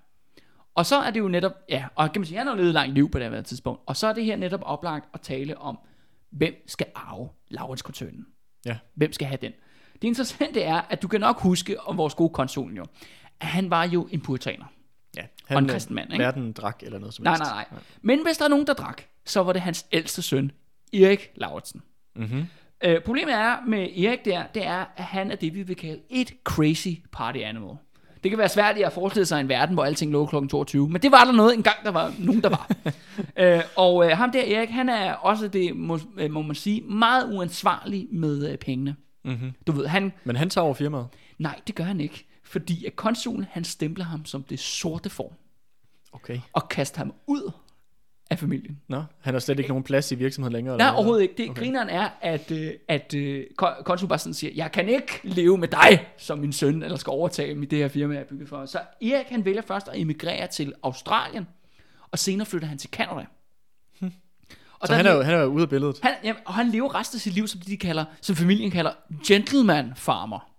Og så er det jo netop, ja, og kan man sige, han har levet et langt liv på det her tidspunkt, og så er det her netop oplagt at tale om, hvem skal arve Laurits-koncernen? Ja. Hvem skal have den? Det interessante er, at du kan nok huske om vores gode konsul jo, at han var jo en puritaner. Ja. og en kristen mand. Ikke? Hverken drak eller noget som Nej, helst. nej, nej. Men hvis der er nogen, der drak, så var det hans ældste søn, Erik Lauritsen. Mm-hmm. Øh, problemet er med Erik der, det er, at han er det, vi vil kalde et crazy party animal. Det kan være svært at forestille sig en verden, hvor alting lå kl. 22, men det var der noget engang, der var nogen, der var. *laughs* øh, og øh, ham der, Erik, han er også det, må, øh, må man sige, meget uansvarlig med øh, pengene. Mm-hmm. Du ved, han, Men han tager over firmaet. nej, det gør han ikke. Fordi at konsulen, han stempler ham som det sorte form, Okay. og kaster ham ud af familien. Nå, han har slet ikke nogen plads i virksomheden længere? Nej, eller overhovedet ikke. Det Okay. grineren er, at, øh, at øh, kon- konsul bare sådan siger, jeg kan ikke leve med dig som min søn, eller skal overtage mit det her firma, jeg er bygget for. Så Erik, han vælger først at emigrere til Australien, og senere flytter han til Canada. Og Så der han er, jo, han er jo ude af billedet. han, jamen, og han lever resten af sit liv, som de kalder, som familien kalder, gentleman farmer.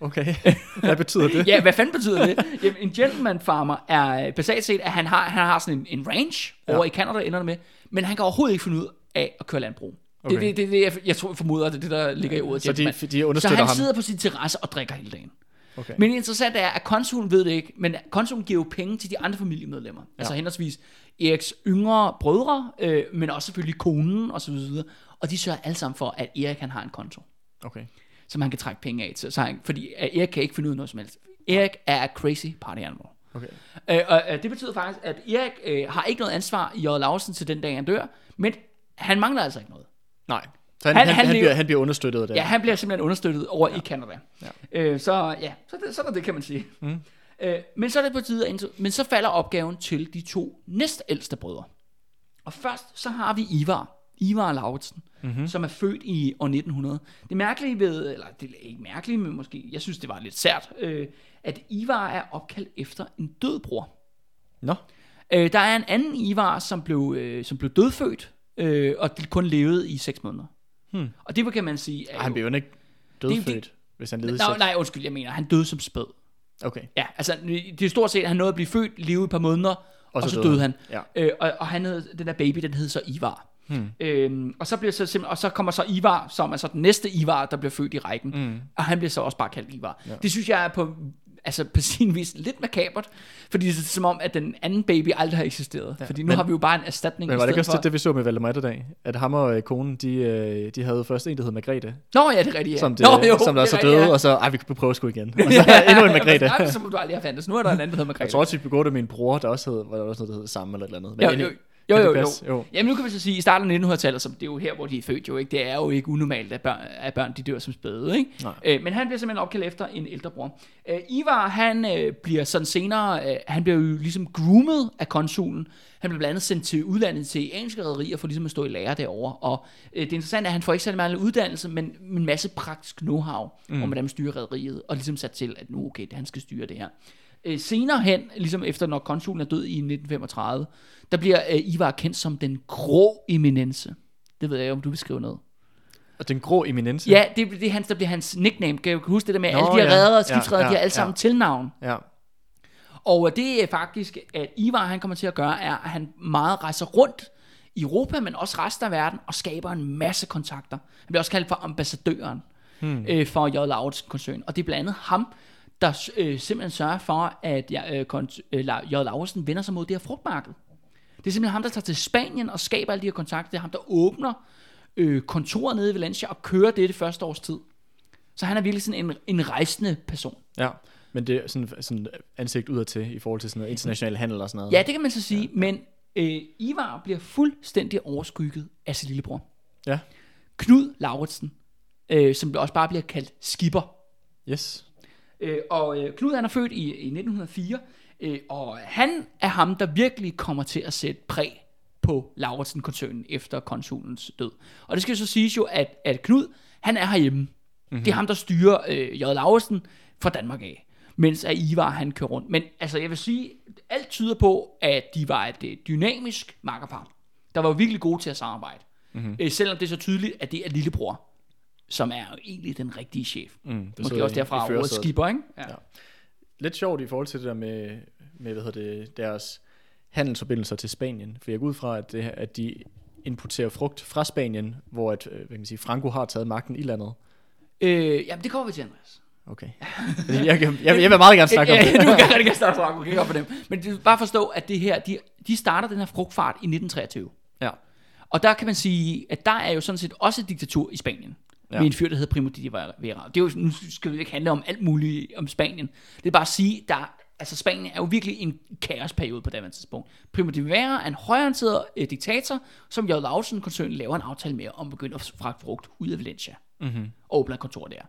Okay. *laughs* Hvad betyder det? Ja, hvad fanden betyder det? Jamen, en gentleman farmer er basalt set, at han har, han har sådan en, en range Ja. over i Canada, ender det med, men han kan overhovedet ikke finde ud af at køre landbrug. Okay. Det, det, det, jeg, jeg tror, jeg formoder, det er det, der ligger i ordet Så de, de Så understøtter han ham? sidder på sin terrasse og drikker hele dagen. Okay. Men det interessante er, at konsulen ved det ikke, men konsulen giver jo penge til de andre familiemedlemmer. Ja. Altså henholdsvis Eriks yngre brødre, øh, men også selvfølgelig konen og så videre. Og de sørger alle sammen for, at Erik han har en konto, okay. Som han kan trække penge af til. Så han, fordi Erik kan ikke finde ud af noget som helst. Erik er a crazy party animal. okay. Øh, og øh, det betyder faktisk, at Erik øh, har ikke noget ansvar i J. Lausen til den dag, han dør, men han mangler altså ikke noget. Nej. Så han, Han- han, han, bliver, han bliver understøttet af det. Ja, han bliver simpelthen understøttet over ja. i Canada. Ja. Øh, så ja, så, det, så er det, kan man sige. Mm. Øh, men så er det på tide, men så falder opgaven til de to næstældste brødre. Og først så har vi Ivar, Ivar Lauritsen, mm-hmm. som er født i år 1900. Det mærkelige ved, eller det er ikke mærkeligt, men måske, jeg synes det var lidt sært, øh, at Ivar er opkaldt efter en død bror. Nå, Øh, der er en anden Ivar, som blev, øh, som blev dødfødt, øh, og kun levede i 6 måneder. Hmm. Og det kan man sige... Er Ej, han jo- bliver jo ikke dødfødt, hvis han levede seks. nej, undskyld, jeg mener, han døde som spæd. Okay. Ja, altså, det er stort set, at han nåede at blive født, leve et par måneder, og, og så, døde han. Ja. Øh, og, og han hed, den der baby, den hed så Ivar. Hmm. Øhm, og, så bliver så simpelthen, og så kommer så Ivar, som er så den næste Ivar, der bliver født i rækken. Mm. Og han bliver så også bare kaldt Ivar. Ja. Det synes jeg er på, altså på sin vis lidt makabert, fordi det er som om, at den anden baby aldrig har eksisteret. Ja. Fordi nu Men- har vi jo bare en erstatning Men var det ikke også for. det, vi så med Valdemar i dag? At ham og øh, konen, de, øh, de havde først en, der hed Margrethe, Nå ja, det er rigtigt, ja. som, det, Nå, jo, som der så døde, ja. og så, ej, vi kan prøve sgu igen. *laughs* Og så *laughs* endnu en Margrethe. Nej, som du aldrig har fandtes. Nu er der en anden, der hedder Margrethe. Jeg tror også, vi begået det med min bror, der også hed, var der også noget, der hed samme eller et eller andet. Jo, Men jo, endnu- jo, jo, jo. jo. Jamen nu kan vi så sige, i starten af 1900-tallet, som det er jo her, hvor de er født jo ikke, det er jo ikke unormalt, at børn, at børn de dør som spæde, ikke? Øh, men han bliver simpelthen opkaldt efter en ældre bror. Øh, Ivar, han øh, bliver sådan senere, øh, han bliver jo ligesom groomet af konsulen. Han bliver blandt andet sendt til udlandet til engelske rædderier for ligesom at stå i lære derovre. Og øh, det interessante er, at han får ikke særlig meget uddannelse, men en masse praktisk know-how mm. om, hvordan man styrer rædderiet, og ligesom sat til, at nu okay, det, han skal styre det her. Øh, senere hen, ligesom efter når konsulen er død i 1935, der bliver øh, Ivar kendt som den grå eminence. Det ved jeg om du vil skrive noget. Og den grå eminence. Ja, det, det, er hans, der bliver hans nickname. Kan du huske det der med, Nå, alle de her ja. redder og Ja, skibsredder, ja, de har alle sammen ja. tilnavn. ja. Og øh, det er faktisk, at Ivar han kommer til at gøre, er, at han meget rejser rundt i Europa, men også resten af verden, og skaber en masse kontakter. Han bliver også kaldt for ambassadøren hmm. øh, for J. Lauritsen koncern. Og det er blandt andet ham, der øh, simpelthen sørger for, at ja, øh, kont- øh, J. Lauritsen vender sig mod det her frugtmarked. Det er simpelthen ham, der tager til Spanien og skaber alle de her kontakter. Det er ham, der åbner øh, kontoret nede i Valencia og kører det det første års tid. Så han er virkelig sådan en, en rejsende person. ja. Men det er sådan, sådan ansigt udad til i forhold til sådan noget international handel og sådan noget. Ja, det kan man så sige, ja. men øh, Ivar bliver fuldstændig overskygget af sin lillebror. Ja. Knud Lauritsen, øh, som også bare bliver kaldt Skipper. Yes. Øh, og øh, Knud han er født i, i 1904, øh, og han er ham, der virkelig kommer til at sætte præg på Lauritsen-koncernen efter konsulens død. Og det skal så siges jo, at, at Knud, han er herhjemme. Mm-hmm. Det er ham, der styrer øh, J. Lauritsen fra Danmark af mens at Ivar han kører rundt. Men altså, jeg vil sige, alt tyder på, at de var et øh, dynamisk makkerpar, der var virkelig gode til at samarbejde. Mm-hmm. Øh, selvom det er så tydeligt, at det er lillebror, som er jo egentlig den rigtige chef. Mm, der Måske også derfra ordet skipper, ikke? Ja. Ja. Lidt sjovt i forhold til det der med, med hvad hedder det, deres handelsforbindelser til Spanien. For jeg går ud fra, at, det, at de importerer frugt fra Spanien, hvor at, øh, hvad kan man sige, Franco har taget magten i landet. Øh, jamen, det kommer vi til, Andreas. okay. Jeg, kan, jeg, jeg vil meget gerne snakke om *laughs* det. du kan rigtig gerne fra, okay, op for dem. Men du bare forstå, at det her, de, de starter den her frugtfart i 1923. Ja. Og der kan man sige, at der er jo sådan set også et diktatur i Spanien. Ja. Med en fyr, der hedder Primo de Rivera. Det er jo, nu skal det ikke handle om alt muligt om Spanien. Det er bare at sige, der, altså Spanien er jo virkelig en kaosperiode på det tidspunkt. Primo de Rivera er en højorienteret øh, diktator, som J. Lausen-koncernen laver en aftale med om at begynde at fragte frugt ud af Valencia. Mm-hmm. Og åbner kontor der.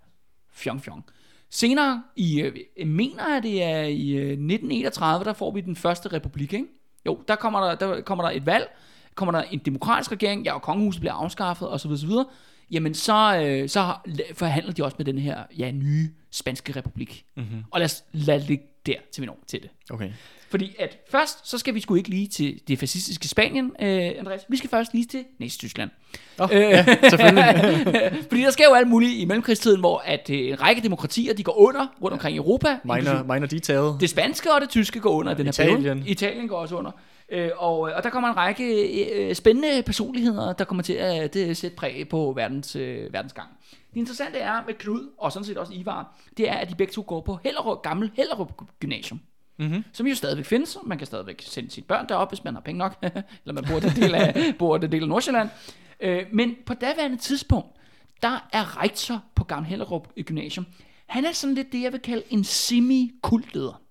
Fjong, fjong. Senere, i, øh, jeg mener at det er i øh, 1931, der får vi den første republik, ikke? Jo, der kommer der, der kommer der et valg, kommer der en demokratisk regering, ja, og kongehuset bliver afskaffet, osv. osv. Jamen, så, øh, så forhandler de også med den her ja, nye spanske republik. Mm-hmm. Og lad os lade det ligge der, til vi når til det. Okay. Fordi at først, så skal vi sgu ikke lige til det fascistiske Spanien, øh, Andreas. Vi skal først lige til Nazi-Tyskland. Oh, ja, selvfølgelig. *laughs* Fordi der sker jo alt muligt i mellemkrigstiden, hvor at øh, en række demokratier, de går under rundt omkring i Europa. Minor, minor detail. det spanske og det tyske går under i den her Italien. periode. Italien går også under. Øh, og, og der kommer en række øh, spændende personligheder, der kommer til at det, sætte præg på verdens, øh, verdensgang. Det interessante er med Knud, og sådan set også Ivar, det er, at de begge to går på Hellerup, gammel Hellerup Gymnasium. Mm-hmm. Som jo stadigvæk findes. Man kan stadigvæk sende sine børn derop, hvis man har penge nok. *laughs* eller man bor den del af, *laughs* bor den del af Nordsjælland. Øh, men på daværende tidspunkt, der er rektor på Gammel Hellerup Gymnasium. Han er sådan lidt det, jeg vil kalde en semi-kultleder.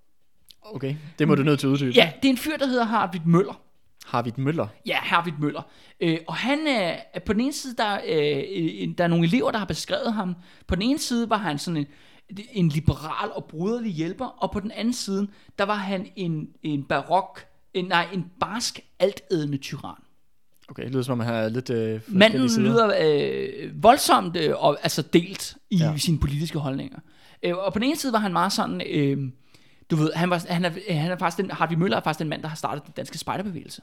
Okay, det må du nødt til at uddybe. Ja, det er en fyr, der hedder Harvard Møller. Harvard Møller. Ja, Harvard Møller. Øh, og han er, øh, på den ene side, der, øh, en, der er nogle elever, der har beskrevet ham. På den ene side var han sådan en, en liberal og broderlig hjælper, og på den anden side, der var han en, en barok, en, nej, en barsk, altædende tyran. Okay, det lyder som om, han har lidt øh, Manden sider. lyder øh, voldsomt øh, og, altså delt i. Ja. sine politiske holdninger. Øh, og på den ene side var han meget sådan, øh, du ved, han, var, han, er, han er faktisk den, Harvey Møller er faktisk den mand, der har startet den danske spejderbevægelse.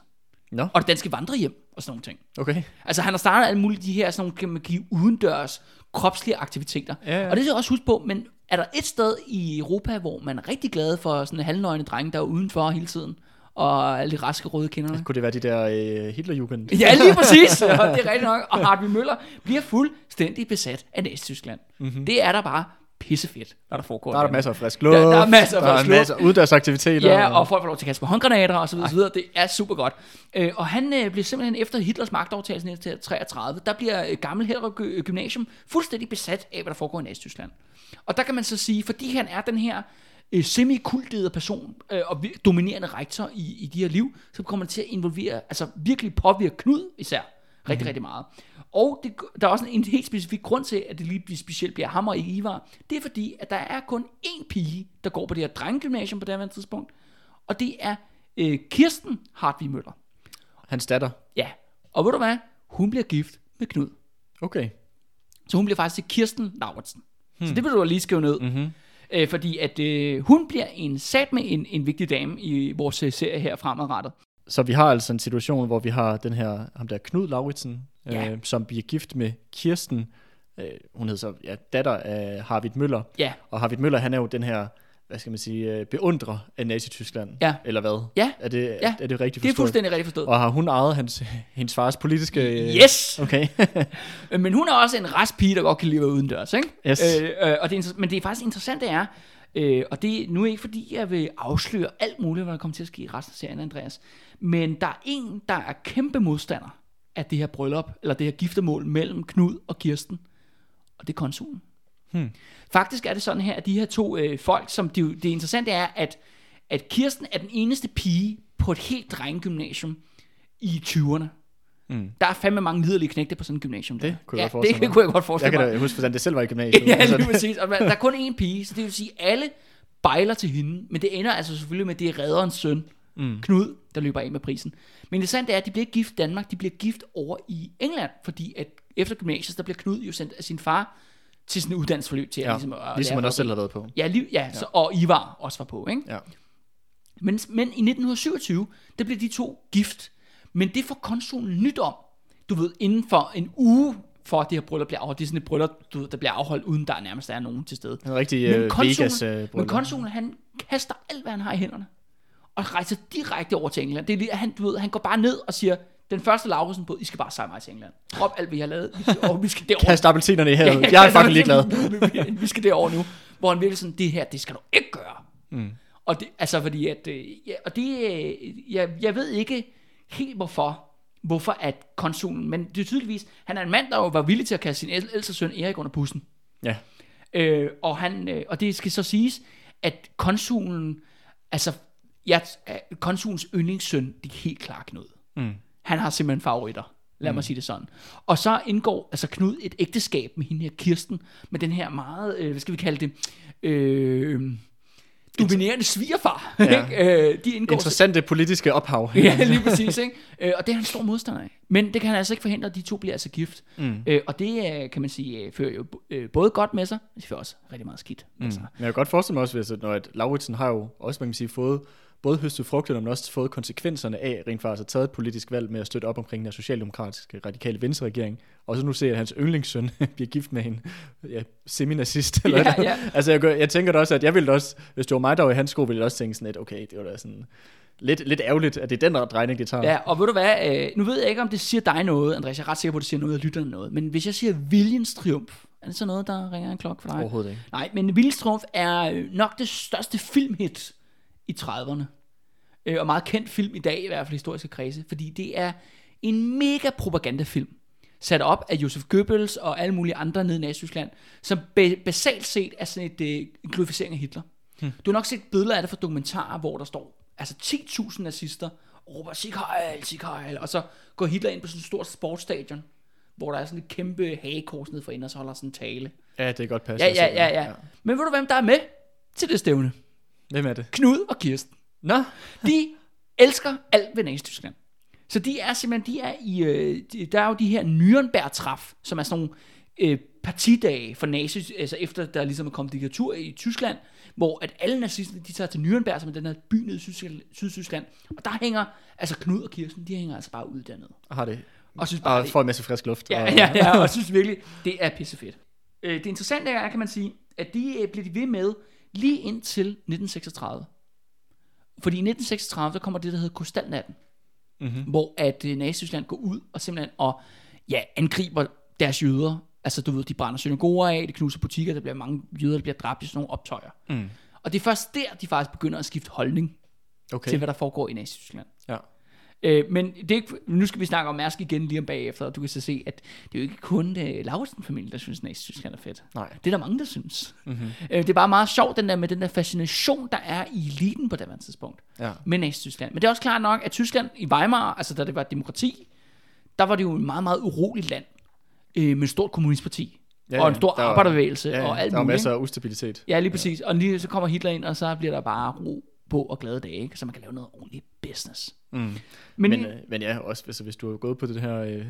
Nå, Og det danske vandrehjem og sådan nogle ting. okay. Altså han har startet alle mulige de her sådan nogle, kan man give udendørs kropslige aktiviteter. Ja, ja. Og det skal jeg også huske på, men er der et sted i Europa, hvor man er rigtig glad for sådan en halvnøgne drenge, der er udenfor hele tiden, og alle de raske røde kinderne? Kunne det være de der øh, Hitlerjugend? Ja, lige *laughs* præcis. Ja, det er rigtigt nok. Og Harvey Møller bliver fuldstændig besat af Nazi-Tyskland. Mm-hmm. Det er der bare pissefedt, hvad der foregår. Der er der masser af frisk luft. Der- der er masser af der frisk er masser af uddørsaktiviteter. Ja, og folk får lov til at kaste på håndgranater og så videre, så videre. Det er super godt. Øh, og han øh, bliver simpelthen efter Hitlers magtovertagelse i 1933, der bliver øh, gammel Hellerup Gy- Gymnasium fuldstændig besat af, hvad der foregår i Nazi-Tyskland. Og der kan man så sige, fordi han er den her øh, semi-kultede person øh, og dominerende rektor i, i de her liv, så kommer han til at involvere, altså virkelig påvirke Knud især, rigtig, mm-hmm. rigtig meget. Og det, der er også en, helt specifik grund til, at det lige specielt bliver ham og ikke Ivar. Det er fordi, at der er kun én pige, der går på det her drengegymnasium på det her tidspunkt. Og det er øh, Kirsten Hartvig Møller. Hans datter. Ja, og ved du hvad? Hun bliver gift med Knud. Okay. Så hun bliver faktisk til Kirsten Lauritsen. Hmm. Så det vil du lige skrive ned. Mm-hmm. Øh, fordi at øh, hun bliver en sat med en, en vigtig dame i vores øh, serie her fremadrettet. Så vi har altså en situation, hvor vi har den her, ham der Knud Lauritsen, Ja. øh, som bliver gift med Kirsten. Øh, hun hedder så ja, datter af Harvard Møller. Ja, Og Harvard Møller, han er jo den her, hvad skal man sige, øh, beundrer af Nazi-Tyskland. Ja. Eller hvad? Ja. Er det, Ja. er det rigtigt det er forstået? fuldstændig rigtigt forstået. Og har hun ejet hans, hendes fars politiske... øh, Yes! Okay. *laughs* Men hun er også en rask pige, der godt kan være udendørs, ikke? Yes. Øh, øh, og det er, men det er faktisk interessant, det er, øh, og det er nu ikke fordi, jeg vil afsløre alt muligt, hvad der kommer til at ske i resten af serien, Andreas. Men der er en, der er kæmpe modstander af det her bryllup, eller det her giftermål mellem Knud og Kirsten, og det er konsulen. Hmm. Faktisk er det sådan her, at de her to øh, folk, som de, det interessante er, at, at Kirsten er den eneste pige på et helt drengegymnasium i 20'erne. Mm. Der er fandme mange liderlige knægte på sådan et gymnasium. der. Det kunne jeg ja, godt forestille det mig. kunne jeg godt Jeg forestille kan mig. da huske, hvordan det selv var i gymnasiet. *laughs* Ja, Altså, lige præcis. Og der er kun én pige, så det vil sige, at alle bejler til hende. Men det ender altså selvfølgelig med, at det er redderens søn, mm. Knud, der løber af med prisen. Men det sande er, at de bliver ikke gift i Danmark, de bliver gift over i England, fordi at efter gymnasiet, der bliver Knud jo sendt af sin far til sådan en uddannelsesforløb til at ja, ligesom, at ligesom man også at- selv har været på. Ja, lige, ja, Så, og Ivar også var på, ikke? Ja. Men, men i 1927, der blev de to gift. Men det får konsulen nyt om. Du ved, inden for en uge for at det her bryllup bliver afholdt. Det er sådan et bryllup, du ved, der bliver afholdt, uden der nærmest er nogen til stede. En rigtig Men øh, konsulen- Vegas øh, Men konsulen, han kaster alt, hvad han har i hænderne. Og rejser direkte over til England. Det er han, du ved, han går bare ned og siger, Den første Laursen båd, I skal bare sejle mig til England. Drop alt, hvad I har lavet. Vi skal, og vi skal derover. Kast appelsinerne i *laughs* havet. Jeg er faktisk ligeglad. vi, vi skal derover nu. Hvor han virkelig sådan, det her, det skal du ikke gøre. Mm. Og det, altså fordi at, øh, ja, og det, øh, jeg, jeg ved ikke helt hvorfor, hvorfor at konsulen, men det er tydeligvis, han er en mand, der jo var villig til at kaste sin æl- ældste søn Erik under bussen. Ja. Øh, og, han, øh, og det skal så siges, at konsulen, altså, ja, konsulens yndlingssøn, det er helt klart Knud. Mm. Han har simpelthen favoritter. Lad mm. mig sige det sådan. Og så indgår altså Knud et ægteskab med hende her Kirsten, med den her meget, øh, hvad skal vi kalde det, øh, dominerende svigerfar. Ja. ikke? øh, de indgår Interessante politiske ophav. ja, lige præcis. Ikke? Øh, og det er han stor modstander af. Men det kan han altså ikke forhindre, at de to bliver altså gift. Mm. Øh, og det, øh, kan man sige, fører jo både godt med sig, men det fører også rigtig meget skidt med sig. Men jeg kan godt forestille mig også, at når at Lauritsen har jo også, man kan sige, fået både høstet frugterne, men også fået konsekvenserne af rent faktisk at taget et politisk valg med at støtte op omkring den socialdemokratiske radikale venstreregering. Og så nu ser jeg, at hans yndlingssøn *laughs* bliver gift med en ja, seminazist. Eller Ja, noget. ja. Altså jeg, jeg tænker da også, at jeg ville også, hvis det var mig, der var i hans sko, ville jeg også tænke sådan lidt, okay, det var da sådan lidt, lidt ærgerligt, at det er den drejning, de tager. Ja, og ved du hvad, øh, nu ved jeg ikke, om det siger dig noget, Andreas, jeg er ret sikker på, at det siger noget af lytterne noget, men hvis jeg siger viljens triumf, er det så noget, der ringer en klokke for dig? Overhovedet ikke. Nej, men Viljens Triumf er øh, nok det største filmhit i 30'erne. Øh, og meget kendt film i dag, i hvert fald historiske kredse, fordi det er en mega propagandafilm, sat op af Josef Goebbels og alle mulige andre nede i Nazi-Tyskland, som ba- basalt set er sådan et øh, en glorificering af Hitler. Hmm. Du har nok set billeder af det fra dokumentarer, hvor der står altså 10.000 nazister råber Sig Heil, Sig Heil, og så går Hitler ind på sådan et stort sportsstadion, hvor der er sådan et kæmpe hagekors nede for enden, og så holder sådan en tale. Ja, det er godt passe. Ja, ja, ja, ja. Men ved du, hvem der er med til det stævne? Hvem er det? Knud og Kirsten. Nå, De elsker alt ved Nazi-Tyskland. Så de er simpelthen, de er i, øh, de, der er jo de her Nürnberg-træf, som er sådan nogle øh, partidage for nazi, altså efter der ligesom er kommet diktatur i Tyskland, hvor at alle nazisterne, de tager til Nürnberg, som er den her by nede i Sydtyskland, og der hænger, altså Knud og Kirsten, de hænger altså bare uddannet. har det. Og synes bare, Og det, får en masse frisk luft. Ja, og, ja, ja, og synes virkelig, det er pissefedt. Øh, det interessante er, kan man sige, at de øh, bliver de ved med lige indtil 1936. Fordi i 1936, der kommer det, der hedder Krystalnatten. Mm-hmm. Hvor at øh, Nazi-Tyskland går ud og simpelthen og, ja, angriber deres jøder. Altså, du ved, de brænder synagoger af, de knuser butikker, der bliver mange jøder, der bliver dræbt i sådan nogle optøjer. Mm. Og det er først der, de faktisk begynder at skifte holdning okay. Til, hvad der foregår i Nazi-Tyskland. Ja. Øh, men det er ikke, nu skal vi snakke om Mærsk igen lige om bagefter, og du kan så se, at det er jo ikke kun uh, Lauritsen-familien, der synes, at Tyskland er fedt. Nej. Det er der mange, der synes. Mm-hmm. Øh, det er bare meget sjovt, den der, med den der fascination, der er i eliten på det her tidspunkt. Ja. Med Nazi-Tyskland. Men det er også klart nok, at Tyskland i Weimar, altså da det var demokrati, der var det jo et meget, meget uroligt land, øh, med et stort kommunistparti. Ja, Ja, og en ja. stor Der var- arbejderbevægelse Ja, og alt der var muligt. masser ikke? af ustabilitet. Ja, lige præcis. Og lige så kommer Hitler ind, og så bliver der bare ro på og glade dage, ikke? så man kan lave noget ordentligt business. Mm. Men, Men, øh, men ja, også altså, hvis du har gået på det her øh,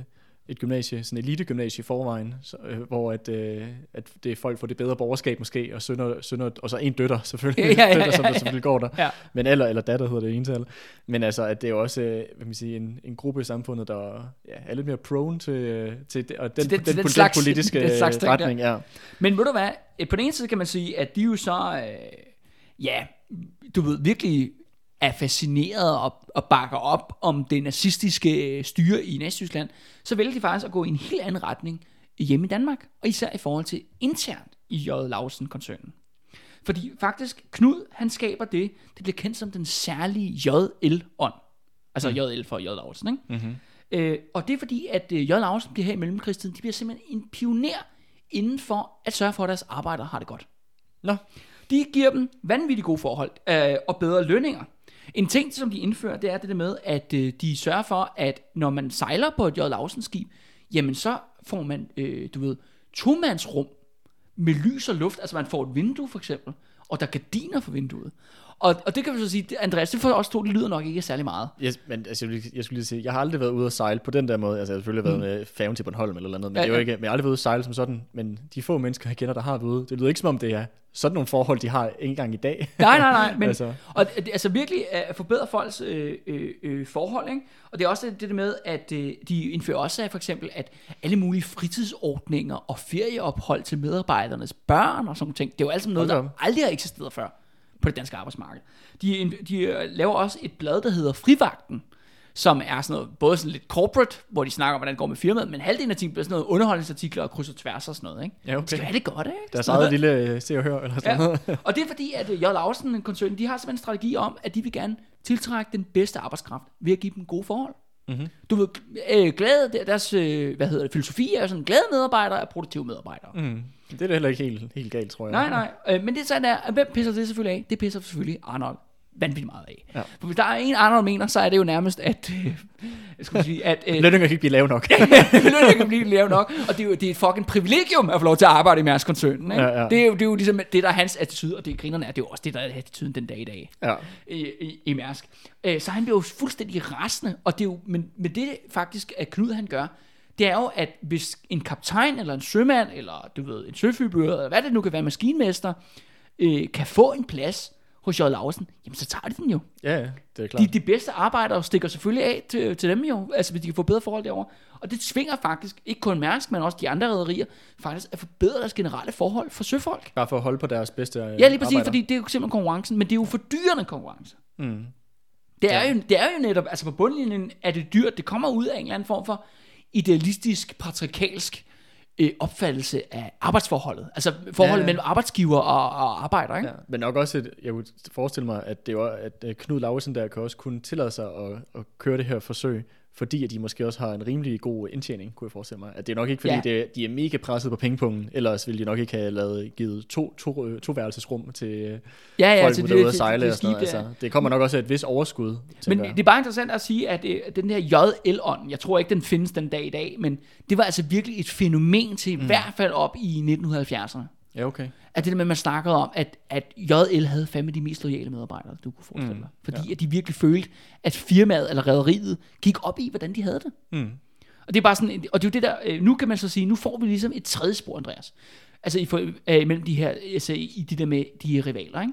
et gymnasie, sådan et elite-gymnasie i forvejen, så, øh, hvor at, øh, at det er folk får det bedre borgerskab måske, og, sønner, sønner, og så en døtter selvfølgelig, Ja, *laughs* ja, ja, døtter, som der selvfølgelig går der. Ja. Men eller, eller datter hedder det ental. Men altså, at det er også øh, hvad man sige, en, en gruppe i samfundet, der ja, er lidt mere prone til, øh, til, og den, Til den- den, til den den, slags- politiske den slags øh, ting retning. Ja. Men ved du hvad, Øh, på den ene side kan man sige, at de jo så, øh, ja, du ved, virkelig er fascineret og, og bakker op om det nazistiske øh, styre i Nazi-Tyskland, så vælger de faktisk at gå i en helt anden retning hjemme i Danmark, og især i forhold til internt i J. Lausen-koncernen. Fordi faktisk, Knud, han skaber det, det bliver kendt som den særlige JL-ånd. Altså mm. JL for J. Lausen, ikke? Mm-hmm. Øh, og det er fordi, at øh, J. Lausen bliver her i mellemkrigstiden, de bliver simpelthen en pioner inden for at sørge for, at deres arbejdere har det godt. Nå, De giver dem vanvittigt gode forhold øh, og bedre lønninger. En ting, som de indfører, det er det der med, at øh, de sørger for, at når man sejler på et J. Lausen skib, jamen så får man, øh, du ved, tomandsrum med lys og luft. Altså man får et vindue for eksempel, og der er gardiner for vinduet. Og, og det kan vi så sige, Andreas, det får også to, det lyder nok ikke særlig meget. Yes, men altså, jeg, jeg skulle lige sige, jeg har aldrig været ude at sejle på den der måde. Altså, jeg har selvfølgelig været med færgen til Bornholm eller noget, men Mm. Ja, det er jo ikke, men jeg har aldrig været ude at sejle som sådan. Men de få mennesker, jeg kender, der har været ude, det lyder ikke som om, det er sådan nogle forhold, de har ikke engang i dag. Nej, nej, nej. Men, *laughs* altså. Og det, altså virkelig at forbedre folks øh, øh, øh, forhold. Ikke? Og det er også det, der med, at øh, de indfører også for eksempel, at alle mulige fritidsordninger og ferieophold til medarbejdernes børn og sådan ting, det er jo alt sammen noget, der aldrig har eksisteret før på det danske arbejdsmarked. De, de laver også et blad, der hedder Frivagten, som er sådan noget, både sådan lidt corporate, hvor de snakker om, hvordan det går med firmaet, men halvdelen af tiden bliver sådan noget underholdningsartikler og kryds og tværs og sådan noget, ikke? Ja, okay. Skal vi have det godt, ikke? Deres Sådan eget noget. lille øh, se og hør, eller sådan noget. Ja. *laughs* Og det er fordi, at øh, J. Lausen, koncernen, de har simpelthen en strategi om, at de vil gerne tiltrække den bedste arbejdskraft ved at give dem gode forhold. Mhm. Du ved, øh, glade, deres, øh, hvad hedder det, filosofi er sådan, glade medarbejdere er produktive medarbejdere. Mm. Det er da heller ikke helt, helt galt, tror jeg. Nej, nej. Øh, men det er sådan der, hvem pisser det selvfølgelig af? Det pisser selvfølgelig Arnold vanvittigt meget af. Ja. For hvis der er en Arnold mener, så er det jo nærmest, at, øh, jeg skulle sige, at øh, *laughs* Lønninger kan ikke blive lave nok. *laughs* lønninger kan blive lave nok, og det er jo det er et fucking privilegium at få lov til at arbejde i Mærsk-koncernen. Ikke? Ja, ja. Det, er jo, det er jo ligesom det, der er hans attitude, og det grinerne er, det er jo også det, der er attituden den dag i dag ja. i, i, i Mærsk. Øh, så han bliver jo fuldstændig rasende, og det er jo, men, men det faktisk, at Knud han gør, det er jo, at hvis en kaptajn, eller en sømand, eller du ved, en søfyrbøger, eller hvad det nu kan være, maskinmester, øh, kan få en plads hos J. Lausen, jamen så tager de den jo. ja, ja, det er klart. De, de bedste arbejdere stikker selvfølgelig af til, til dem jo, altså hvis de kan få bedre forhold derovre. Og det tvinger faktisk, ikke kun Mærsk, men også de andre rædderier, faktisk at forbedre deres generelle forhold for søfolk. Bare for at holde på deres bedste øh, Ja, lige præcis, arbejder. fordi det er jo simpelthen konkurrencen, men det er jo fordyrende konkurrence. Mm. Det er, jo, det er jo netop, altså på bundlinjen er det dyrt, det kommer ud af en eller anden form for idealistisk, patriarkalsk øh, opfattelse af arbejdsforholdet. Altså forholdet Ja, mellem arbejdsgiver og, og arbejder, ikke? Ja, men nok også, et, jeg kunne forestille mig, at, det var, at øh, Knud Lauritsen der kan også kunne tillade sig at, at køre det her forsøg, fordi at de måske også har en rimelig god indtjening, kunne jeg forestille mig. At det er nok ikke, fordi Ja. det, de er mega presset på pengepungen, ellers ville de nok ikke have lavet, givet to, to, øh, to værelsesrum til øh, Ja, ja, folk, til der det- er ude at til- sejle til og sådan noget. Altså, det kommer nok også af et vis overskud, Men jeg. det er bare interessant at sige, at øh, den her JL-ånd, jeg tror ikke, den findes den dag i dag, men det var altså virkelig et fænomen til mm. i hvert fald op i 1970'erne. Ja, okay. At det der med, at man snakkede om, at, at JL havde fandme de mest loyale medarbejdere, du kunne forestille Mm, dig. Fordi at de virkelig følte, at firmaet eller rædderiet gik op i, hvordan de havde det. Mm. Og det er bare sådan, og det er jo det der, øh, nu kan man så sige, nu får vi ligesom et tredje spor, Andreas. Altså i, for, øh, mellem de her, altså i det der med de rivaler, ikke?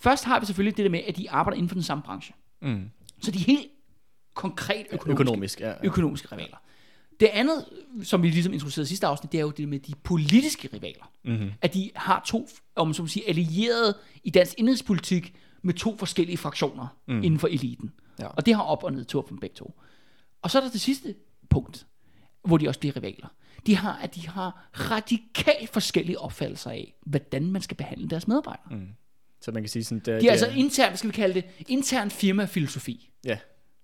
Først har vi selvfølgelig det der med, at de arbejder inden for den samme branche. Mm. Så de er helt konkret økonomiske, Økonomisk, ja. ja. økonomiske rivaler. Det andet, som vi ligesom introducerede sidste afsnit, det er jo det med de politiske rivaler. Mm-hmm. At de har to, om man så må sige, allierede i dansk indrigspolitik med to forskellige fraktioner mm. inden for eliten. Ja. Og det har op- og nedtur for dem begge to. Og så er der det sidste punkt, hvor de også bliver rivaler. De har, at de har radikalt forskellige opfattelser af, hvordan man skal behandle deres medarbejdere. Mm. Så man kan sige sådan, det, De er altså intern, skal vi kalde det, intern firmafilosofi. Ja,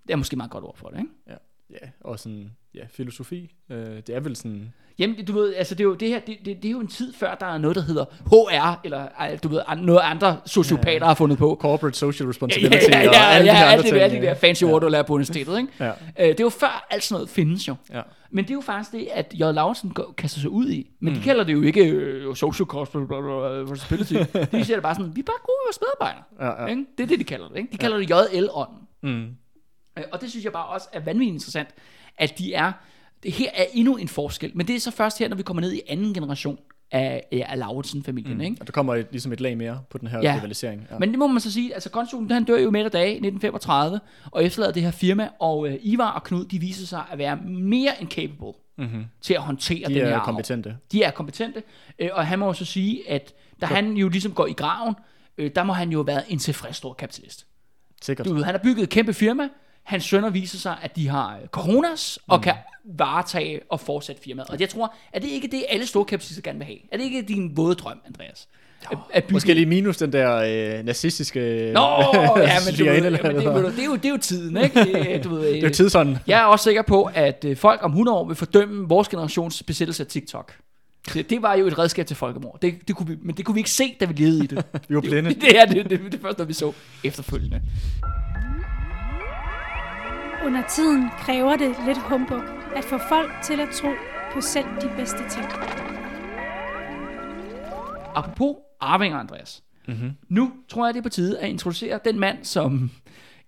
Det er måske et meget godt ord for det, ikke? ja, ja, og sådan, ja, filosofi, øh, det er vel sådan, Jamen, du ved, altså det er jo det her, det, det, det er jo en tid før, der er noget, der hedder HR, eller du ved, noget andre sociopater ja. har fundet på. corporate social Ja, responsibility, ja, ja, og ja, alle ja, de her alt andre det ting. alle de der fancy ja. ord, du lærer på universitetet, ikke? Ja, Øh, det er jo før alt sådan noget findes jo. ja. Men det er jo faktisk det, at J. Lausen kaster sig ud i. Men mm. de kalder det jo ikke øh, social cost responsibility. *laughs* de siger det bare sådan, vi er bare gode vores medarbejdere. Ja, ja. Ikke? Det er det, de kalder det. Ikke? De kalder det JL-ånden. Mm. Øh, Og det synes jeg bare også er vanvittigt interessant, at de er, det her er endnu en forskel, men det er så først her, når vi kommer ned i anden generation af, ja, af Lauritsen-familien, mm. ikke? Og der kommer et, ligesom et lag mere på den her Ja. rivalisering. Ja. Men det må man så sige, altså konsulen, han dør jo midt af dage i 1935, og efterlader det her firma, og øh, Ivar og Knud, de viser sig at være mere end capable mm-hmm. til at håndtere De den her er arv. kompetente. De er kompetente, øh, og han må jo så sige, at da han jo ligesom går i graven, øh, der må han jo have været en tilfreds stor kapitalist. Sikkert. Du ved, han har bygget et kæmpe firma, hans sønner viser sig, at de har øh, coronas, og Mm. kan varetage og fortsætte firmaet. Og jeg tror, er det ikke det, alle store kapitalister gerne vil have? Er det ikke din våde drøm, Andreas? At, at bygge Måske lige minus den der øh, nazistiske Nå, *laughs* ja, men, du, ved, eller jamen, det, ved det, er jo, det er jo tiden, ikke? Det, du ved, *laughs* Det er jo tidsånden. Jeg er også sikker på, at øh, folk om 100 år vil fordømme vores generations besættelse af TikTok. Det, det var jo et redskab til folkemord. Det, det kunne vi, men det kunne vi ikke se, da vi levede i det. *laughs* Vi var blinde. Det, det er det, det, det første, vi så efterfølgende. Under tiden kræver det lidt humbug at få folk til at tro på selv de bedste ting. Apropos arvinger, Andreas. Mm-hmm. Nu tror jeg, det er på tide at introducere den mand, som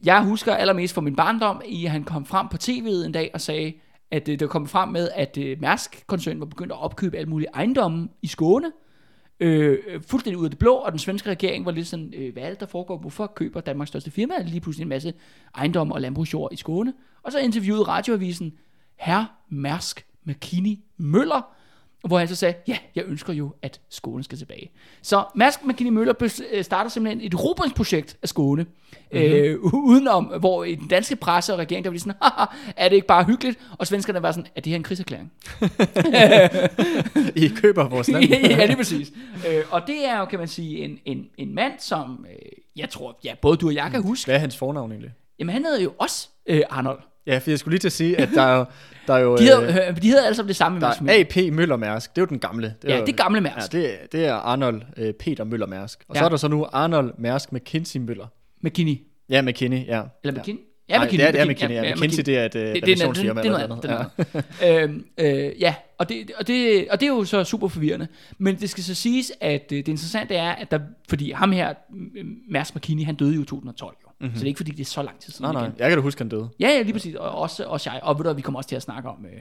jeg husker allermest fra min barndom, i at han kom frem på tv'et en dag og sagde, at øh, det kom frem med, at øh, Mærsk-koncernen var begyndt at opkøbe alle mulige ejendomme i Skåne, øh, fuldstændig ud af det blå, og den svenske regering var lidt sådan, øh, hvad er det, der foregår? Hvorfor køber Danmarks største firma lige pludselig en masse ejendom og landbrugsjord i Skåne? Og så interviewede radioavisen herr Mærsk McKinney Møller, hvor han så sagde, ja, jeg ønsker jo, at Skåne skal tilbage. Så Mærsk McKinney Møller øh, starter simpelthen et erobringsprojekt af Skåne, mm-hmm. øh, udenom, hvor i den danske presse og regering, der var lige sådan, Haha, er det ikke bare hyggeligt? Og svenskerne var sådan, er det her en krigserklæring? *laughs* I køber vores land. *laughs* ja, lige præcis. Øh, og det er jo, kan man sige, en, en, en mand, som øh, jeg tror, ja, både du og jeg kan huske. Hvad er hans fornavn egentlig? Jamen, han hedder jo også øh, Arnold. Ja, for jeg skulle lige til at sige, at der er. Der er jo *laughs* De øh, hedder, øh, de hedder alle sammen det samme. der er AP Møller Mærsk. Det er jo den gamle. Ja, jo, det er gamle Mærsk. Ja, det, er- det er Arnold øh, Peter Møller Mærsk. Og Ja. så er der så nu Arnold Mærsk McKinsey Møller. McKinney. Ja, McKinney, ja. Eller McKinney. Ja, Nej, McKinney. det er, det er McKinney, McKinney, ja. ja, McKinsey, det er et øh, det, det, er noget- revisionsfirma det, det er eller noget andet. Det er øhm, øh, ja, og det, og, det, og det er jo så super forvirrende. Men det skal så siges, at øh, det interessante er, at der, fordi ham her, øh, Mærsk McKinney, han døde jo i 2012 jo. Mm-hmm. Så det er ikke fordi, det er så lang tid siden Nej, nej. igen. Jeg kan da huske, han døde. Ja, ja, lige præcis. Og også, også jeg. Og ved du, vi kommer også til at snakke om øh,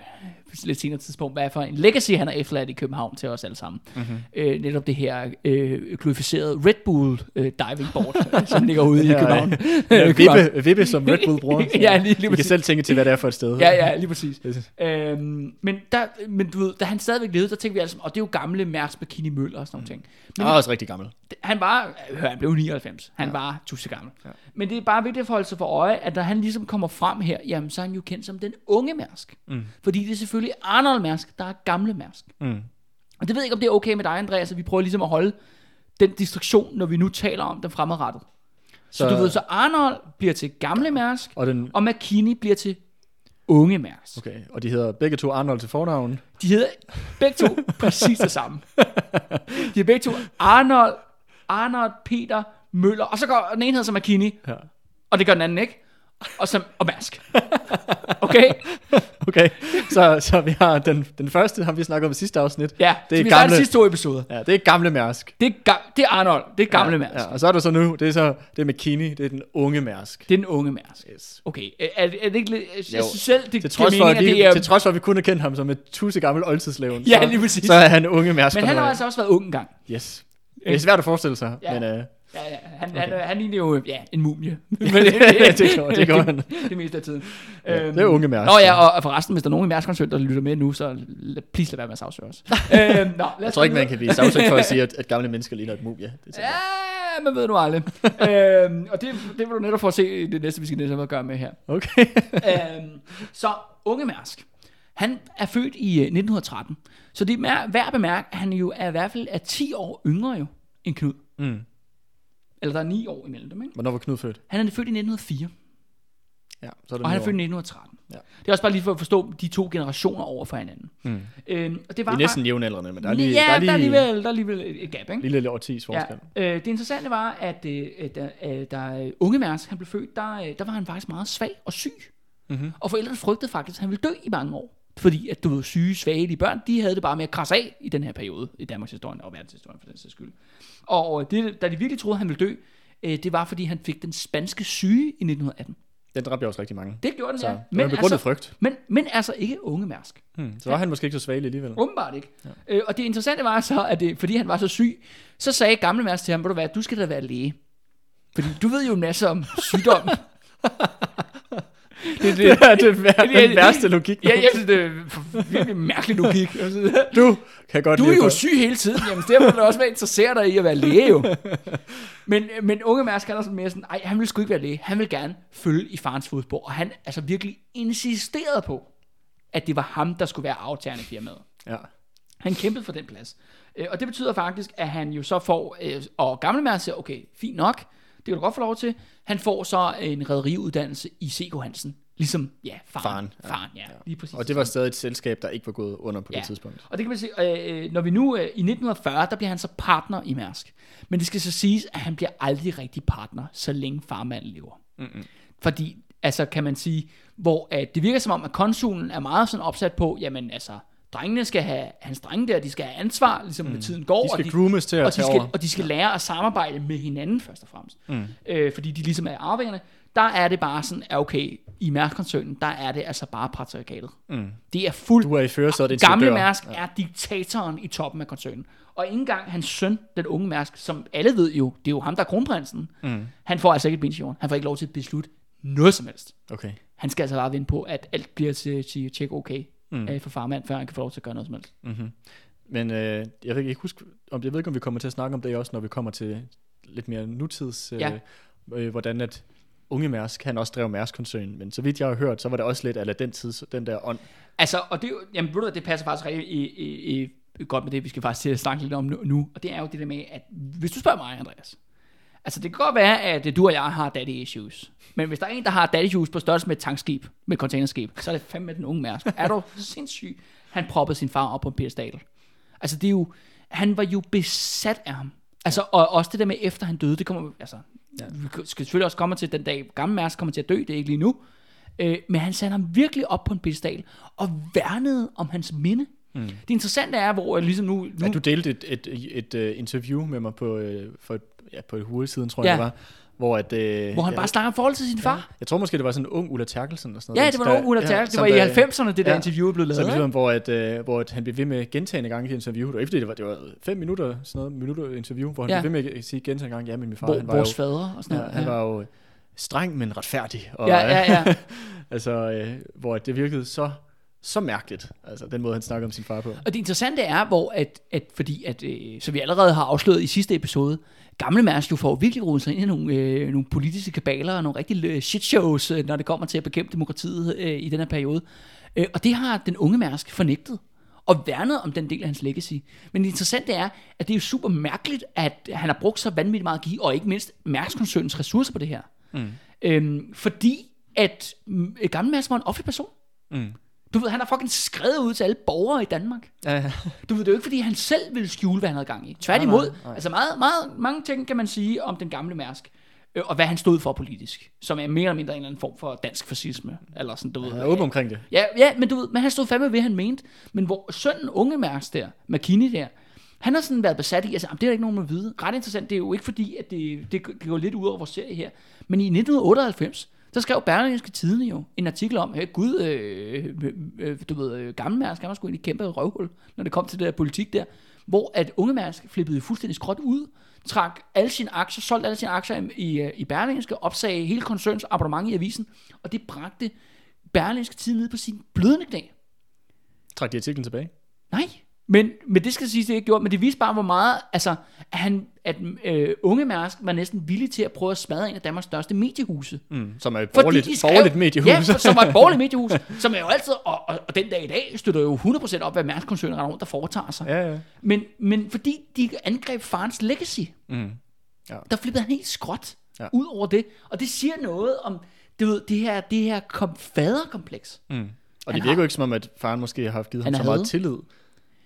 lidt senere tidspunkt, hvad for en legacy han har efterladt i København til os alle sammen. Mm-hmm. Øh, netop det her øh, glorificerede Red Bull øh, diving board, *laughs* som ligger ude i Ja, København. Ja, *laughs* København. Vippe, Vippe som Red Bull bruger. *laughs* Ja, lige- lige I kan præcis. selv tænke til, hvad det er for et sted. Ja, ja, lige præcis. Øhm, men, der, men du ved, da han stadigvæk levede, der tænkte vi altså, og det er jo gamle Mærks McKinney Møller og sådan nogle ting. Men Han er også rigtig gammel. han var, hør, han blev 99. Han ja. var tusse gammel. Ja. Men det er bare vigtigt at holde sig for øje, at da han ligesom kommer frem her, jamen så er han jo kendt som den unge Mærsk. Mm. Fordi det er selvfølgelig Arnold Mærsk, der er gamle Mærsk. Mm. Og det ved jeg ikke, om det er okay med dig, Andreas, at vi prøver ligesom at holde den distraktion, når vi nu taler om den fremadrettet. Så, så Så- du ved, så Arnold bliver til gamle Mærsk, Og, den, og McKinney bliver til unge Mærsk. okay, og de hedder begge to Arnold til fornavn. De hedder begge to *laughs* præcis det samme. De er begge to Arnold, Arnold Peter Møller, og så går den ene hedder så McKinney, Ja. og det gør den anden ikke. Og, så, og Mærsk. *laughs* Okay? Okay, så, så vi har den, den første, har vi snakket om i sidste afsnit. Ja, det så er vi gamle, de sidste to episoder. ja, det er gamle Mærsk. Det er, ga- det er Arnold, det er gamle Mærsk. Ja, og så er der så nu, det er så, det er McKinney, det er den unge Mærsk. Det er den unge Mærsk. Yes. Okay, er, er det ikke lidt... Jeg Jo. synes selv, det Til trods, for, mening, at det er... til trods for, at vi kun har kendt ham som et tusse gammel oldtidsleven, Ja, så, lige præcis. så er han unge Mærsk. Men han har altså også været ung engang. Yes. Det er svært at forestille sig, Ja. men øh, Ja, ja. Han, okay. han, han ligner jo ja, en mumie. *laughs* Men det gjorde- det gjorde han. det, det meste af tiden. Ja, Øhm, det er unge Mærsk. Nå ja, og, og forresten, hvis der er nogen i Mærsk der lytter med nu, så please lad være med at sagsøge os. *laughs* øhm, nå, jeg tror ikke, man kan blive sagsøgt for at sige, at, at gamle mennesker ligner et mumie. Det tænker jeg. Ja, man ved nu aldrig. *laughs* øhm, og det, det vil du netop få at se det næste, vi skal netop gøre med her. Okay. øhm, så unge Mærsk. Han er født i øh, 1913. Så det er værd at bemærke, at han jo er i hvert fald er 10 år yngre jo end Knud. Mm. Eller der er 9 år imellem dem, ikke? Hvornår var Knud født? Han er født i 1904. Ja, så er det Og han er ni født i år. 1913. Ja. Det er også bare lige for at forstå de to generationer over for hinanden. Mm. Øhm, og det var Vi er næsten jævnaldrende, men der er lige, ja, der er lige, der er alligevel, der er alligevel et gap, ikke? lille lidt årtis forskel. Ja, øh, det interessante var, at øh, da, øh, da øh, unge Mærsk han blev født, der, øh, der var han faktisk meget svag og syg. Mhm. Og forældrene frygtede faktisk, at han ville dø i mange år. Fordi at du ved, syge, svagelige børn, de havde det bare med at krasse af i den her periode, i Danmarks historie og verdenshistorien for den sags skyld. Og det, da de virkelig troede, han ville dø, øh, det var fordi han fik den spanske syge i 1918. Den dræbte jo også rigtig mange. Det gjorde den, Så ja. det var en begrundet altså, frygt. men, men altså ikke unge Mærsk. Hmm. Så var han måske ikke så svagelig alligevel. Åbenbart ikke. Ja. Øh, og det interessante var så, at det, fordi han var så syg, så sagde gamle Mads til ham, ved du hvad, du skal da være læge. Fordi du ved jo en masse om sygdom. *laughs* *laughs* det, Det er det vær- den værste logik. Ja, jeg synes, det er virkelig mærkelig logik. *laughs* Du kan godt Du er jo at- syg hele tiden, jamen derfor må du også være interesseret dig i at være læge jo. Men, men unge Mærsk, er sådan mere sådan, ej, han vil sgu ikke være læge. Han vil gerne følge i farens fodspor. Og han altså virkelig insisterede på, at det var ham, der skulle være aftagerne i firmaet. Ja. Han kæmpede for den plads. Øh, Og det betyder faktisk, at han jo så får, øh, og gamle Mærsk siger, okay, fint nok, det kan du godt få lov til. Han får så en rædderiuddannelse i C.K. Hansen. Ligesom, ja, faren. Faren, ja. Faren, ja, lige præcis. Og det var stadig et selskab, der ikke var gået under på det tidspunkt. Og det kan man sige, øh, når vi nu, øh, i 1940, der bliver han så partner i Mærsk. Men det skal så siges, at han bliver aldrig rigtig partner, så længe farmanden lever. Mm-hmm. Fordi, altså kan man sige, hvor at det virker som om, at konsulen er meget sådan opsat på, jamen altså, drengene skal have, hans drenge der, de skal have ansvar, ligesom mm. med tiden går. De skal og groomes til at og de skal, over. og de skal lære at samarbejde med hinanden først og fremmest. Mm. Øh, fordi de ligesom er arvingerne. Der er det bare sådan, at okay, i Mærsk-koncernen, der er det altså bare patriarkatet. Mm. Det er fuldt Du er i førersædet, Gamle. Mærsk er diktatoren i toppen af koncernen. Og ikke engang hans søn, den unge Mærsk, som alle ved jo, det er jo ham, der er kronprinsen. Mm. Han får altså ikke et ben i jorden. Han får ikke lov til at beslutte noget som helst. Okay. Han skal altså bare vinde på, at alt bliver til, til tjek okay mm. for farmand, før han kan få lov til at gøre noget som helst. Men øh, jeg ved ikke huske, om jeg ved ikke, om vi kommer til at snakke om det også, når vi kommer til lidt mere nutids, øh, Ja. øh, hvordan at unge Mærsk, han også drev Mærsk-koncernen, men så vidt jeg har hørt, så var det også lidt af den tid, den der ånd. Altså, og det, jo- jamen, ved du, det passer faktisk rigtig i, i, i, godt med det, vi skal faktisk til at snakke lidt om nu, nu. Og det er jo det der med, at hvis du spørger mig, Andreas, altså det kan godt være, at du og jeg har daddy issues. Men hvis der er en, der har daddy issues på størrelse med et tankskib, med et containerskib, så er det fandme den unge mærsk. Er du sindssyg? Han proppede sin far op på en pedestal. Altså det er jo, han var jo besat af ham. Altså, og også det der med, efter han døde, det kommer, altså, ja. vi skal selvfølgelig også komme til den dag, gamle Mærsk kommer til at dø, det er ikke lige nu. Øh, men han satte ham virkelig op på en pedestal, og værnede om hans minde. Mm. Det interessante er, hvor jeg ligesom nu... nu Ja, du delte et, et, et, et uh, interview med mig på, uh, for et, ja, på et siden, tror Ja. jeg det var, hvor, at, uh, hvor han ja, bare snakker om forhold til sin far. Jeg tror måske, det var sådan en ung Ulla Terkelsen. Og sådan Ja, noget. det var nogen Ulla Terkel. Det var i 90'erne, det der interview blev lavet. Så ligesom, hvor, at, øh, hvor at han blev ved med gentagende gange i det interview. Det var ikke fordi, det var, det var fem minutter, sådan noget, minutter interview, hvor han Ja. blev ved med at sige gentagende gange, ja, men min far, Hvor, han var vores jo, fader og sådan ja, noget. han var jo streng, men retfærdig. Og, Ja, ja, ja. *laughs* altså, øh, hvor det virkede så, så mærkeligt, altså den måde, han snakkede om sin far på. Og det interessante er, hvor at, at fordi at, øh, så vi allerede har afsløret i sidste episode, gamle Mærsk jo får virkelig rodet sig ind i nogle, øh, nogle politiske kabaler og nogle rigtig øh, shitshows, øh, når det kommer til at bekæmpe demokratiet øh, i den her periode. Øh, og det har den unge Mærsk fornægtet og værnet om den del af hans legacy. Men det interessante er, at det er jo super mærkeligt, at han har brugt så vanvittigt meget give, og ikke mindst Mærsk-koncernens ressourcer på det her. Mm. Øhm, fordi at mm, gamle Mærsk var en offentlig person. Mm. Du ved, han har fucking skrevet ud til alle borgere i Danmark. Ja, ja. Du ved, det er jo ikke, fordi han selv ville skjule, hvad han havde gang i. Tværtimod. Nej, nej, nej. Altså meget, meget, mange ting kan man sige om den gamle Mærsk. øh, Og hvad han stod for politisk. Som er mere eller mindre en eller anden form for dansk fascisme. Eller sådan, du ved. Han er åben omkring det. Ja, ja, men du ved, men han stod fandme ved, hvad han mente. Men hvor sønnen unge Mærks der, McKinney der, han har sådan været besat i, altså, det er der ikke nogen, man vide. Ret interessant, det er jo ikke fordi, at det, det, det går lidt ud over vores serie her. Men i 1998, der skrev Berlingske Tidene jo en artikel om, at gud, øh, øh, øh, du ved, øh, gamle Mærsk, han var sgu egentlig kæmpe røvhul, når det kom til det der politik der, hvor at unge Mærsk flippede fuldstændig skråt ud, trak alle sine aktier, solgte alle sine aktier i, i, øh, i Berlingske, opsagde hele koncerns abonnement i avisen, og det bragte Berlingske Tidene ned på sin blødende knæ. Træk de artiklen tilbage. Nej, men, men det skal siges, det ikke gjort, men det viste bare, hvor meget, altså, at, han, at øh, unge Mærsk var næsten villig til at prøve at smadre en af Danmarks største mediehuse. Mm. Som er et borgerligt, skrev- borgerligt mediehus. Ja, for- som var et borgerligt *laughs* mediehus, som er jo altid, og, og, og den dag i dag, støtter jo 100% op, hvad Mærsk-koncernen render rundt, der foretager sig. ja, ja. Men, men fordi de angreb farens legacy, Mm. Ja. der flippede han helt skråt Ja. ud over det. Og det siger noget om, du ved, det her, det her kom, faderkompleks. Mm. Og det virker jo ikke som om, at faren måske har haft givet ham så meget havde. tillid.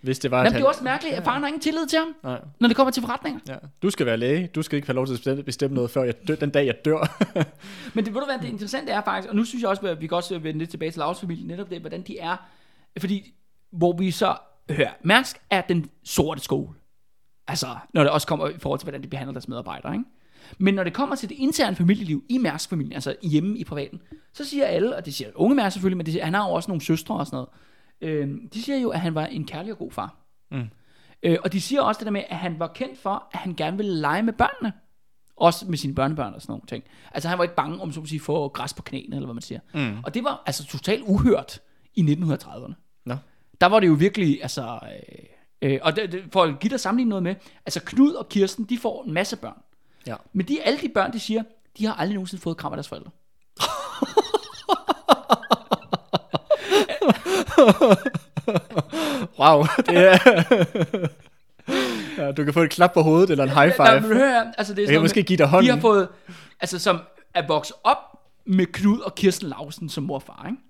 Hvis det var, Jamen, det er også mærkeligt, at faren har ingen tillid til ham, Nej. når det kommer til forretninger. Ja. Du skal være læge. Du skal ikke have lov til at bestemme, bestemme noget, før jeg dør, den dag, jeg dør. *laughs* Men det, ved du hvad, det interessante er faktisk, og nu synes jeg også, at vi kan også vende lidt tilbage til Lauts familie, netop det, hvordan de er, fordi, hvor vi så, hør, Mærsk er den sorte skole. Altså, når det også kommer i forhold til, hvordan de behandler deres medarbejdere, ikke? Men når det kommer til det interne familieliv i Mærsk-familien, altså hjemme i privaten, så siger alle, og det siger unge Mærsk selvfølgelig, men det siger, han har jo også nogle søstre og sådan noget, øh, de siger jo, at han var en kærlig og god far. Mm. Øh, og de siger også det der med, at han var kendt for, at han gerne ville lege med børnene. Også med sine børnebørn og sådan nogle ting. Altså han var ikke bange om, så at sige, få græs på knæene, eller hvad man siger. Mm. Og det var altså totalt uhørt i 1930'erne. Nå. Der var det jo virkelig, altså... Øh, øh, og det, det, for at give dig sammenligne noget med, altså Knud og Kirsten, de får en masse børn. Ja. Men de, alle de børn, de siger, de har aldrig nogensinde fået et kram af deres forældre. *laughs* Wow, det er... ja, du kan få et klap på hovedet, eller en high five. Nej, men hør altså det er Jeg sådan kan noget måske give dig hånden. De har fået, altså som er vokset op med Knud og Kirsten Lausen som mor og far, ikke?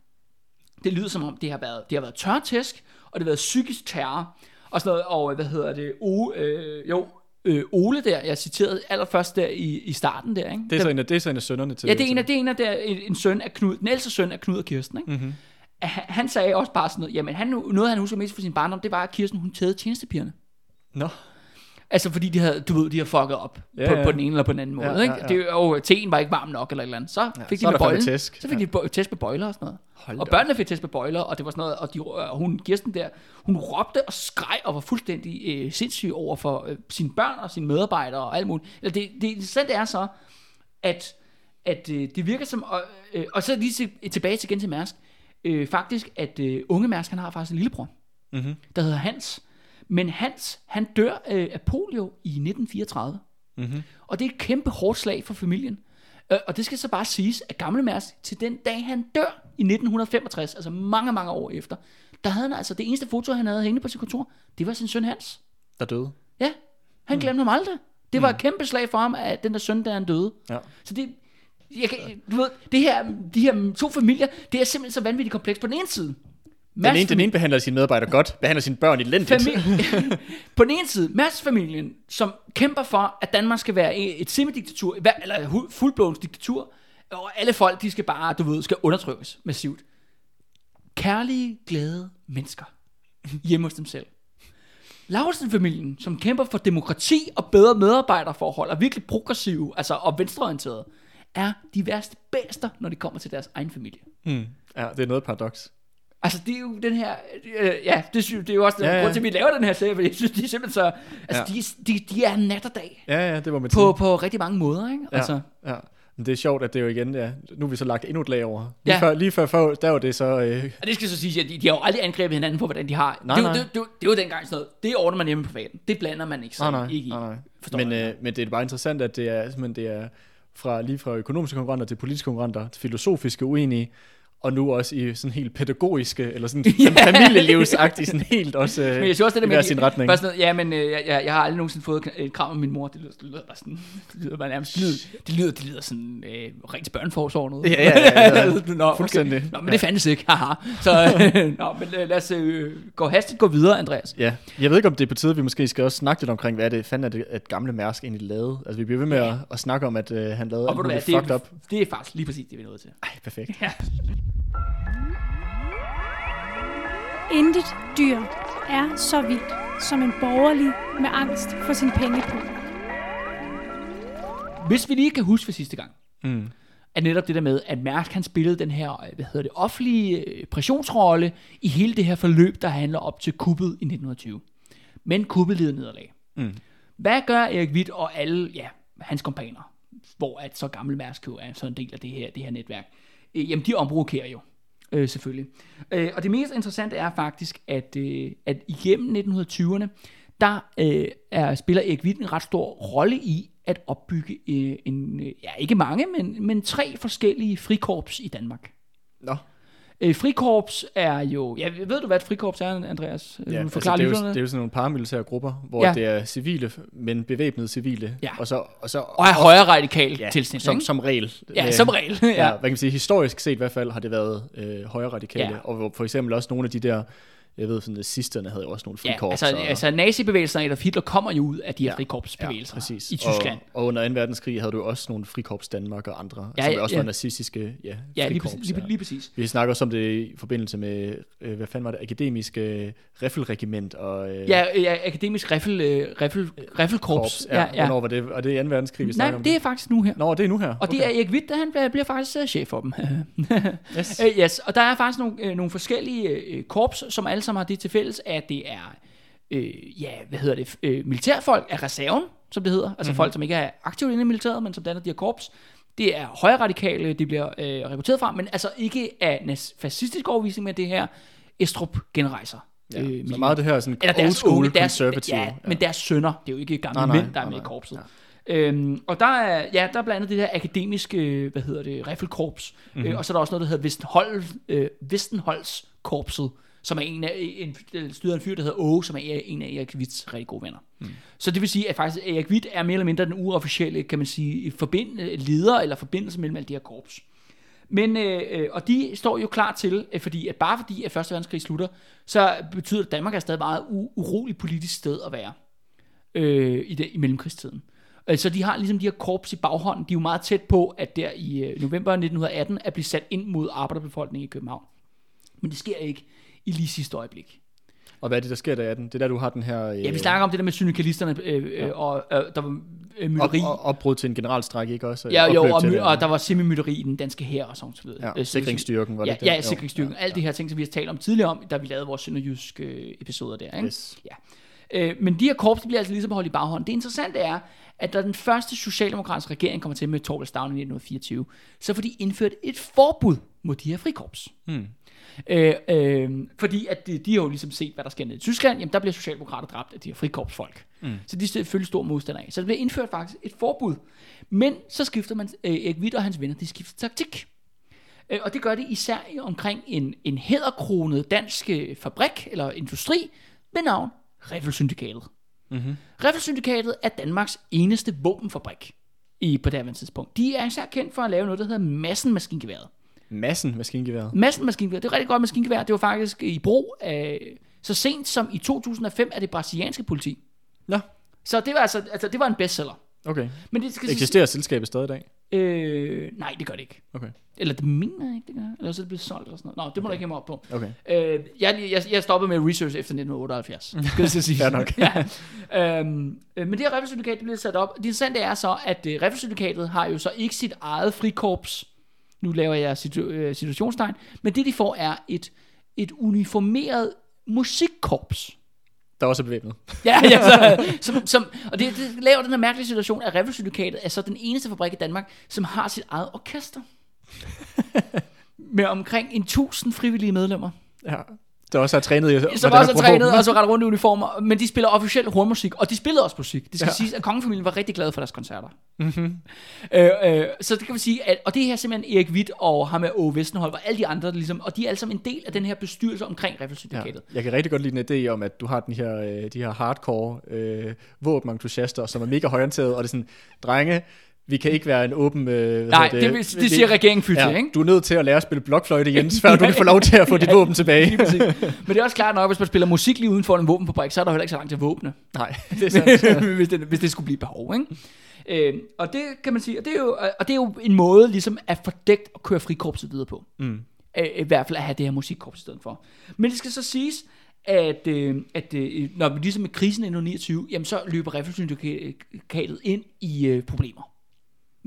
Det lyder som om, det har været, det har været tørtæsk, og det har været psykisk terror, og sådan noget, og hvad hedder det, o, øh, jo, øh, Ole der, jeg citerede allerførst der i, i starten der, ikke? Det er, så en af, det er så en af sønderne til Ja, det er en af, det er en af der, en, en søn af Knud, den ældste søn af Knud og Kirsten, ikke? Mhm. Mm-hmm. Han, sagde også bare sådan noget, jamen han, noget han husker mest fra sin barndom, det var, at Kirsten, hun tædede tjenestepigerne. Nå, Altså fordi de havde, du ved, de har fucket op Ja, ja, på, ja. på den ene eller på den anden måde. Ja, Ja, ikke? ja, ja. Det jo, teen var ikke varm nok eller et eller andet. Så fik så de er med bøjlen. tæsk. Så fik de bo- test med bøjler og sådan noget. Hold og børnene fik test med bøjler, og det var sådan noget, og, de, og hun, Kirsten der, hun råbte og skreg og var fuldstændig øh, sindssyg over for øh, sine børn og sine medarbejdere og alt muligt. Eller det, det interessante er så, at, at øh, det virker som, og, øh, og så lige til, tilbage til igen til Mærsk, øh, faktisk, at øh, unge Mærsk, han har faktisk en lillebror, Mhm. der hedder Hans. Men Hans, han dør øh, af polio i 1934. Mm-hmm. Og det er et kæmpe hårdt slag for familien. Øh, og det skal så bare siges, at gamle Mærsk, til den dag han dør i 1965, altså mange, mange år efter, der havde han altså, det eneste foto, han havde hængende på sit kontor, det var sin søn Hans. Der døde. Ja, han glemte ham aldrig. Det var et kæmpe slag for ham, at den der søn, der han døde. Ja. Så det, jeg kan, du ved, det her, de her to familier, det er simpelthen så vanvittigt kompleks. På den ene side, Den ene, den ene behandler sine medarbejdere godt, behandler sine børn elendigt. Familie, *laughs* på den ene side, Mads-familien, som kæmper for, at Danmark skal være et semidiktatur, eller fuldblåens diktatur, og alle folk, de skal bare, du ved, skal undertrykkes massivt. Kærlige, glade mennesker hjemme hos dem selv. Lauritsen-familien, som kæmper for demokrati og bedre medarbejderforhold, og virkelig progressive, altså og venstreorienterede, er de værste bæster, når det kommer til deres egen familie. Mm. Ja, det er noget paradoks. Altså, det er jo den her... Øh, ja, det, synes, det er jo også den Ja, grund til, at vi laver den her serie, fordi jeg synes, de er simpelthen så... Altså, Ja. de, de, de er nat og dag Ja, ja, det må man på, sige. på rigtig mange måder, ikke? Ja, Altså, ja. Men det er sjovt, at det er jo igen, ja, nu har vi så lagt endnu et lag over. Lige, Ja. før, lige før, før, der var det så, øh, og det skal så sige, at de, de har jo aldrig angrebet hinanden på, hvordan de har... Nej, det, er nej. det, det, det, det, er jo dengang sådan noget. Det ordner man hjemme på privaten. Det blander man ikke, så nej, nej, ikke nej, nej. Men, øh, men det er bare interessant, at det er, simpelthen, det er fra, lige fra økonomiske konkurrenter til politiske konkurrenter, til filosofiske uenige, og nu også i sådan helt pædagogiske, eller sådan *laughs* Ja. familielivsagtige, sådan helt også øh, Men jeg synes også, det der i med, sin retning. Bare sådan ja, men øh, jeg, jeg, jeg, har aldrig nogensinde fået et krav af min mor. Det lyder, det lyder bare sådan, *laughs* det lyder bare nærmest, det lyder, det lyder, det lyder sådan øh, rent børneforsorg noget. Ja, ja, ja, *laughs* ja. Nå, okay. Fuldstændig. Nå, men det fandtes ikke, haha. Så, øh, nå, men øh, lad os øh, gå hastigt gå videre, Andreas. Ja, jeg ved ikke, om det er på tide, at vi måske skal også snakke lidt omkring, hvad det fanden er det, at gamle Mærsk egentlig lavede. Altså, vi bliver ved med at, at snakke om, at øh, han lavede Og alt muligt det, fucked er, up. det er faktisk lige præcis det, vi er nødt til. Ej, perfekt. Ja. Intet dyr er så vildt som en borgerlig med angst for sin pengepung. Hvis vi lige kan huske fra sidste gang, Mm. at netop det der med, at Mærsk han spillede den her, øh, hvad hedder det, offentlige øh, pressionsrolle i hele det her forløb, der handler op til kuppet i 1920. Men kuppet lider nederlag. Mm. Hvad gør Erik Witt og alle, ja, hans kompaner, hvor at så gammel Mærsk jo er så en del af det her, det her netværk, øh, jamen de omrokerer jo, øh, selvfølgelig. Øh, og det mest interessante er faktisk, at, øh, at igennem 1920'erne, der øh, er, spiller Erik Witt en ret stor rolle i at opbygge øh, en, øh, ja ikke mange, men, men tre forskellige frikorps i Danmark. Nå, Øh, frikorps er jo, ja, ved du hvad et frikorps er, Andreas? ja, Ja, altså, forklare det, er jo, det er jo sådan nogle paramilitære grupper, hvor Ja. det er civile, men bevæbnede civile. Ja. Og så, og så og er højere radikal ja, tilsnit, som, som regel. Ja, Øh, som regel. Ja. ja. hvad kan man sige, historisk set i hvert fald har det været øh, højre radikale, Ja. og for eksempel også nogle af de der, jeg ved, sådan nazisterne havde også nogle Ja, frikorps. altså, og, altså nazi-bevægelsen Adolf Hitler kommer jo ud af de her Ja, ja, frikorpsbevægelser ja, præcis. i Tyskland. Og, og under 2. verdenskrig havde du også nogle frikorps Danmark og andre, Ja, ja, som ja, også ja. var nazistiske ja, Ja, lige, frikorps. præcis, lige, lige præcis. Vi snakker også om det i forbindelse med, øh, hvad fanden var det, akademiske riffelregiment og øh, Ja, ja akademisk riffel, øh, riffel, riffelkorps. korps. Ja, ja. Hvornår var det? Og det er 2. verdenskrig, vi Nej, snakker om det er faktisk nu her. Nå, det er nu her. Og det er Erik Witt, der han bliver, bliver faktisk uh, chef for dem. Yes. *laughs* Øh, yes, og der er faktisk nogle, øh, nogle forskellige øh, korps, som alle sammen har det til fælles, at det er, øh, ja, hvad hedder det, øh, militærfolk af reserven, som det hedder. Altså Mhm. mm-hmm. folk, som ikke er aktivt inde i militæret, men som danner de her korps. Det er højre radikale, de bliver øh, rekrutteret fra, men altså ikke af fascistisk overvisning, men det her Estrup genrejser. Ja, øh, så meget det her sådan Eller old school unge, deres, conservative. Ja, men deres sønner, det er jo ikke gamle Nej, nej, mænd, der er nej, med i nej. korpset. Øhm, og der er, ja, der er blandt andet det der akademiske, hvad hedder det, riffelkorps, Mhm. mm-hmm. øh, og så er der også noget, der hedder Vestenhold, øh, Vestenholdskorpset, som er en af, en, en fyr, der hedder Åge, som er en af Erik Witts rigtig gode venner. Mm. Så det vil sige, at faktisk Erik Witt er mere eller mindre den uofficielle, kan man sige, forbind, leder eller forbindelse mellem alle de her korps. Men, øh, øh, og de står jo klar til, øh, fordi at bare fordi at Første Verdenskrig slutter, så betyder det, at Danmark er stadig meget u- uroligt politisk sted at være øh, i, det, i mellemkrigstiden. Så de har ligesom de her korps i baghånden, de er jo meget tæt på, at der i øh, november 1918 er blevet sat ind mod arbejderbefolkningen i København. Men det sker ikke i lige sidste øjeblik. Og hvad er det, der sker der af den? Det er der, du har den her... Øh, Ja, vi snakker om det der med syndikalisterne, øh, øh, og øh, der var øh, mytteri. op, op, opbrud til en generalstræk, ikke også? Ja, jo, og, my- og der var semimytteri i den danske her og sådan noget. Ja, Øh, sikringsstyrken, var det ja, det? Ja, sikringsstyrken. Ja, Alle de her ting, som vi har talt om tidligere om, da vi lavede vores sønderjyske øh, episoder der. Ikke? Yes. Øh, men de her korps, de bliver altså ligesom holdt i baghånden. Det interessante er, at da den første socialdemokratiske regering kommer til med Torvald Stavn i 1924, så får de indført et forbud mod de her frikorps. Hmm. Øh, øh, fordi at de, de har jo ligesom set, hvad der sker nede i Tyskland. Jamen, der bliver socialdemokrater dræbt af de her frikorpsfolk. Mm. Så de er selvfølgelig stor modstander af. Så der bliver indført faktisk et forbud. Men så skifter man, øh, Erik Witt og hans venner, de skifter taktik. Øh, og det gør det især omkring en, en hæderkronet dansk øh, fabrik eller industri ved navn Riffelsyndikatet. Mm-hmm. Riffelsyndikatet er Danmarks eneste våbenfabrik i, på det tidspunkt. De er især kendt for at lave noget, der hedder Massen maskingeværet. Massen maskingeværet. Massen maskingeværet, det er rigtig godt maskingevær. Det var faktisk i brug af, så sent som i 2005 af det brasilianske politi. Nå, Så det var altså, altså det var en bestseller. okay. Men det skal Eksisterer selskabet stadig i dag? Øh, nej, det gør det ikke. Okay. Eller det mener jeg ikke, det gør. Eller så er det blevet solgt eller sådan noget. Nå, det må okay. du ikke mig op på. Okay. Øh, jeg, jeg, jeg stoppede med research efter 1978. Skal jeg sige. *laughs* Fair nok. *laughs* ja. øhm, øh, men det her Riffelsyndikat, det bliver sat op. Det interessante er så, at øh, Riffelsyndikatet har jo så ikke sit eget frikorps. Nu laver jeg situ- øh, situationstegn. Men det de får er et, et uniformeret musikkorps. Der er også bevæbnet. Ja, ja *laughs* så, som, som, og det, det laver den her mærkelige situation, at Riffelsyndikatet er så den eneste fabrik i Danmark, som har sit eget orkester. *laughs* Med omkring en tusind frivillige medlemmer. Ja. Der også har trænet i Som også man har trænet og så ret rundt i uniformer, men de spiller officielt hornmusik, og de spillede også musik. Det skal Ja. ja. siges, at kongefamilien var rigtig glade for deres koncerter. Mm-hmm. Øh, øh, så det kan vi sige, at, og det her er simpelthen Erik Witt og ham med Åge Vestenhold, og alle de andre, ligesom, og de er alle sammen en del af den her bestyrelse omkring Ja. Riffelsyndikatet. Jeg kan rigtig godt lide en idé om, at du har den her, øh, de her hardcore øh, våbenentusiaster, som er mega højorienterede, og det er sådan, drenge, vi kan ikke være en åben... Øh, Nej, det, det, det siger regeringen fyrt ja, ikke? Du er nødt til at lære at spille blokfløjte, Jens, *laughs* før du kan få lov til at få dit våben tilbage. Men det er også klart nok, hvis man spiller musik lige uden for en våbenfabrik, så er der heller ikke så langt til våbne. Nej, *laughs* det er sandt. *laughs* hvis, det, hvis det skulle blive behov, ikke? Øh, og det kan man sige, og det, er jo, og det er jo en måde ligesom at få dækt og køre frikorpset videre på. Mm. Øh, I hvert fald at have det her musikkorps i stedet for. Men det skal så siges, at, øh, at øh, når vi ligesom med krisen i 1929, jamen så løber Riffelsyndikatet ind i øh, problemer.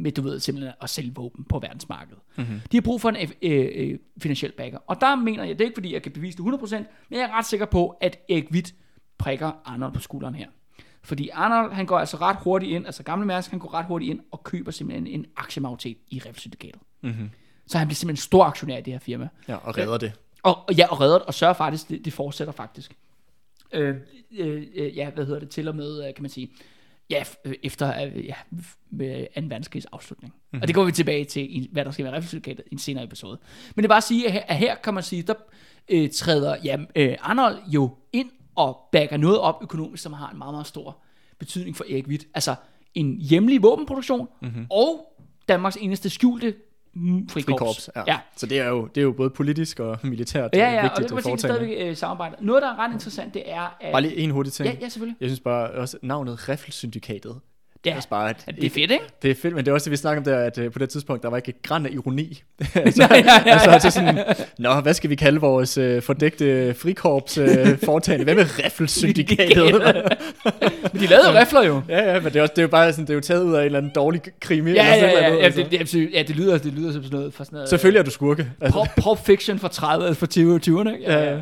Med, du ved, simpelthen at sælge våben på verdensmarkedet. Mm-hmm. De har brug for en øh, øh, finansiel backer. Og der mener jeg, det er ikke fordi, jeg kan bevise det 100%, men jeg er ret sikker på, at Erik Witt prikker Arnold på skulderen her. Fordi Arnold, han går altså ret hurtigt ind, altså gamle Mærsk, han går ret hurtigt ind og køber simpelthen en aktiemajoritet i Riffelsyndikatet. Mm-hmm. Så han bliver simpelthen stor aktionær i det her firma. Ja, og redder det. Og, og ja, og redder det, og sørger faktisk, det, det fortsætter faktisk. Øh, øh, øh, ja, hvad hedder det, til og med, øh, kan man sige, ja, øh, efter øh, ja, f- med 2. verdenskrigs afslutning. Mm-hmm. Og det går vi tilbage til, hvad der skal være refleksikatet i en senere episode. Men det er bare at sige, at her, at her kan man sige, der øh, træder ja, øh, Arnold jo ind og backer noget op økonomisk, som har en meget, meget stor betydning for Erik Witt. Altså en hjemlig våbenproduktion, mm-hmm. og Danmarks eneste skjulte frikorps. Frikorps, ja. ja. ja. Så det er, jo, det er jo både politisk og militært Ja, øh, ja, og vigtigt det kan man sige, vi foretagende. stadigvæk øh, samarbejder. Noget, der er ret interessant, det er, at... Bare lige en hurtig ting. Ja, ja, selvfølgelig. Jeg synes bare også, navnet Riffelsyndikatet, Ja, det er også bare Ja, det er fedt, ikke? Det er fedt, men det er også det, vi snakker om der, at øh, på det tidspunkt, der var ikke et græn af ironi. *laughs* altså, *laughs* ja, ja, ja. altså, altså sådan, Nå, hvad skal vi kalde vores øh, fordægte frikorps øh, foretagende? Hvad med Riffelsyndikatet? *laughs* Men de lavede rifler jo. ja, ja, men det er, også, det er jo bare sådan, det er jo taget ud af en eller anden dårlig krimi. Ja, eller ja, sådan ja, noget, ja, altså. det, det, absolut- ja, det lyder, det lyder som sådan noget, fra sådan noget Selvfølgelig er du skurke. Altså, Pop, pop fiction fra 30 fra 20 20'erne. ikke? Ja, ja.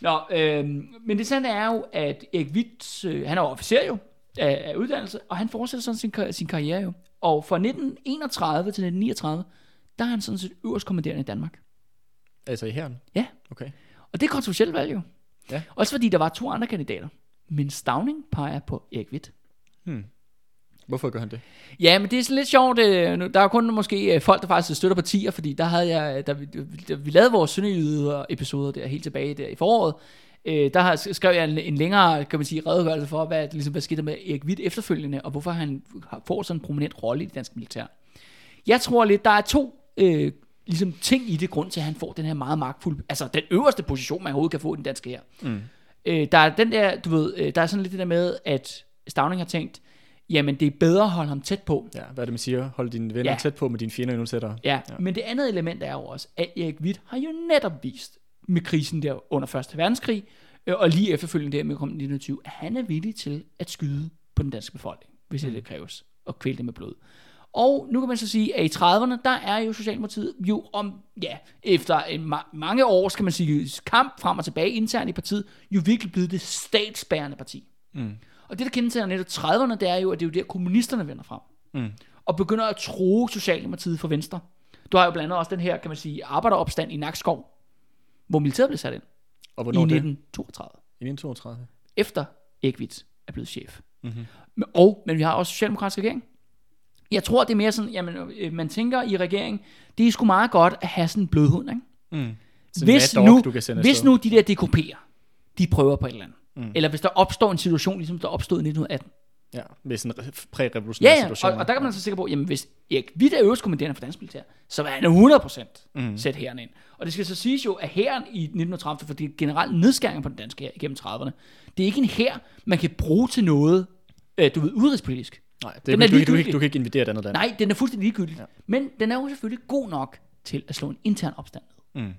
Nå, øhm, men det sande er jo, at Erik Witt, øh, han er officer jo af, af uddannelse, og han fortsætter sådan sin, kar- sin karriere jo. Og fra 1931 til 1939, der er han sådan set øverst kommanderende i Danmark. altså i herren? Ja, Okay. og det er kontroversielt valg jo. Ja. Også fordi der var to andre kandidater. Men Stavning peger på Erik Witt. Hvorfor gør han det? Ja, men det er sådan lidt sjovt. øh, Der er kun måske øh, folk, der faktisk støtter partier, fordi der havde jeg, da vi, da vi lavede vores sønderjyder episoder der helt tilbage der i foråret, øh, der har, skrev jeg en, en længere, kan man sige, redegørelse for, hvad, ligesom, hvad skete der med Erik Witt efterfølgende, og hvorfor han får sådan en prominent rolle i det danske militær. Jeg tror lidt, der er to øh, ligesom ting i det grund til, at han får den her meget magtfulde, altså den øverste position, man overhovedet kan få i den danske her. Mm. Øh, der er den der, du ved, øh, der er sådan lidt det der med, at Stavning har tænkt, jamen det er bedre at holde ham tæt på, Ja, hvad er det, man siger? Hold dine venner ja. tæt på med dine fjender endnu tættere. Ja, ja, men det andet element er jo også, at Erik Witt har jo netop vist med krisen der under 1. verdenskrig, øh, og lige efterfølgende der med kom 1920, at han er villig til at skyde på den danske befolkning, hvis det kræves, og kvæle dem med blod. Og nu kan man så sige, at i 30'erne, der er jo Socialdemokratiet jo om, ja, efter en ma- mange år, skal man sige, kamp frem og tilbage internt i partiet, jo virkelig blevet det statsbærende parti. Mm. Og det, der kendetegner netop 30'erne, det er jo, at det er jo der, kommunisterne vender frem. Mm. Og begynder at tro Socialdemokratiet for venstre. Du har jo blandt andet også den her, kan man sige, arbejderopstand i Nakskov, hvor militæret blev sat ind Og i hvornår det? 1932, I 1932. efter Egvits er blevet chef. Mhm. Men- Og, men vi har også socialdemokratisk regering. Jeg tror, det er mere sådan, jamen, øh, man tænker i regeringen, det er sgu meget godt at have sådan en blødhund, ikke? Mm. Sådan Hvis dog, nu, du kan sende hvis nu de der DKP'er, de prøver på et eller andet, mm. eller hvis der opstår en situation, ligesom der opstod i 1918, Ja, med sådan en re- prærevolutionær Ja, ja, situation. og, og der kan man så sikker på, jamen hvis Erik Witt er øverstkommanderende for dansk militær, så vil han 100% mm. sætte hæren ind. Og det skal så siges jo, at hæren i 1930, for det er generelt nedskæringer på den danske hær igennem 30'erne, det er ikke en hær, man kan bruge til noget, øh, du ved, udenrigspolitisk. Nej, det, Den du, er du, du, du, kan- du kan ikke invitere et andet land. Nej, den er fuldstændig ligegyldig. Ja. Men den er jo selvfølgelig god nok til at slå en intern opstand ned. Mm.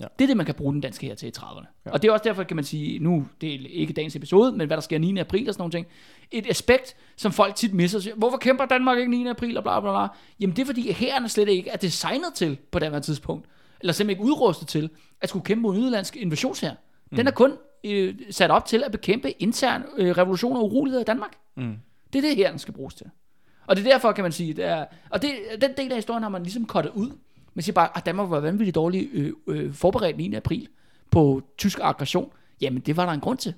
Ja. Det er det, man kan bruge den danske her til i 30'erne. Ja. Og det er også derfor, kan man sige, nu, det er ikke dagens episode, men hvad der sker 9. april og sådan nogle ting. Et aspekt, som folk tit misser. Siger, Hvorfor kæmper Danmark ikke 9. april og bla bla bla. Jamen det er fordi, hæren slet ikke er designet til på det her tidspunkt, eller simpelthen ikke udrustet til, at skulle kæmpe mod en udenlandsk invasionshær. Den er kun øh, sat op til at bekæmpe intern øh, revolution og uroligheder i Danmark. Mm. Det er det her, den skal bruges til. Og det er derfor, kan man sige, det er, og det, den del af historien har man ligesom kottet ud. Man siger bare, at Danmark var vanvittigt dårligt øh, øh, forberedt 9. april på tysk aggression. Jamen, det var der en grund til.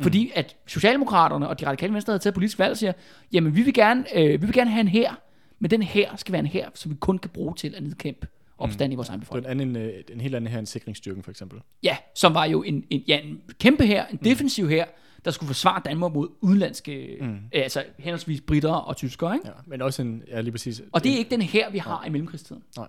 Fordi at Socialdemokraterne og de radikale venstre havde taget politisk valg og siger, jamen vi vil gerne, øh, vi vil gerne have en her, men den her skal være en her, som vi kun kan bruge til at nedkæmpe opstand mm. i vores egen Det befolkning. er en, anden, øh, en helt anden her, en sikringsstyrken for eksempel. Ja, som var jo en, en, ja, en kæmpe her, en defensiv her, der skulle forsvare Danmark mod udenlandske, mm. øh, altså henholdsvis britter og tyskere, ikke? Ja, men også en, ja lige præcis. Og det er ikke den her, vi har i mellemkrigstiden. Nej.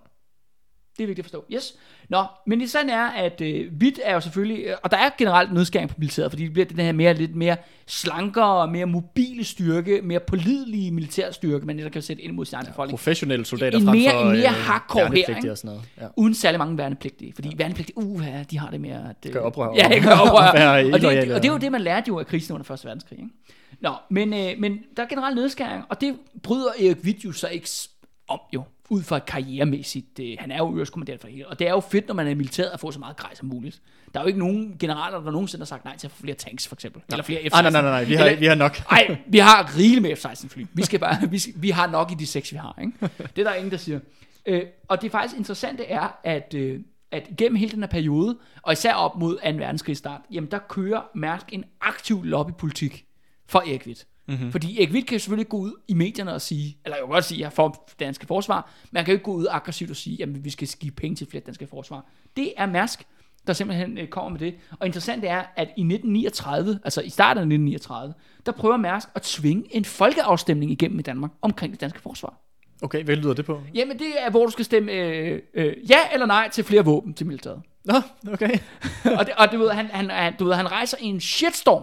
Det er vigtigt at forstå. Yes. Nå, men det sådan er, at øh, hvidt er jo selvfølgelig, øh, og der er generelt nedskæring på militæret, fordi det bliver den her mere, lidt mere slankere, mere mobile styrke, mere pålidelige militærstyrke, man netop kan sætte ind mod sin egen befolkning. Professionelle soldater En frem mere- for en mere øh, hardcore her, ikke? og sådan noget. Ja. Uden særlig mange værnepligtige, fordi ja. værnepligtige, uh, ja, de har det mere... At, øh, Gør oprør. Ja, det gør oprør. *laughs* Og, det, illoyale. og det er jo det, man lærte jo af krisen under 1. verdenskrig. Ikke? Nå, men, øh, men der er generelt nedskæring, og det bryder Erik Witt jo så ikke om jo, ud fra karrieremæssigt. Øh, han er jo øverstkommanderende for det hele, og det er jo fedt, når man er i militæret, at få så meget grej som muligt. Der er jo ikke nogen generaler, der nogensinde har sagt nej til at få flere tanks, for eksempel. Eller flere F-16. Ah, nej, nej, nej, nej, vi har, Eller- vi har nok. Nej, vi har *laughs* rigeligt med F-16 fly. Vi, skal bare, vi, vi har nok i de seks, vi har. Ikke? *laughs* Det er der ingen, der siger. Øh, og det faktisk interessante er, at, øh, at gennem hele den her periode, og især op mod 2. verdenskrig start, jamen der kører Mærsk en aktiv lobbypolitik for Erik Witt. Mm-hmm. Fordi Erik Witt kan selvfølgelig ikke gå ud i medierne og sige, eller jeg kan godt sige, at jeg for danske forsvar, men han kan jo ikke gå ud aggressivt og sige, at vi skal give penge til flere danske forsvar. Det er Mærsk, der simpelthen øh, kommer med det. Og interessant er, at i 1939, altså i starten af 1939, der prøver Mærsk at tvinge en folkeafstemning igennem i Danmark omkring det danske forsvar. Okay, hvad lyder det på? Jamen det er, hvor du skal stemme øh, øh, ja eller nej til flere våben til militæret. Nå, okay. *laughs* og, det, og du, ved, han, han, han, du ved, han rejser en shitstorm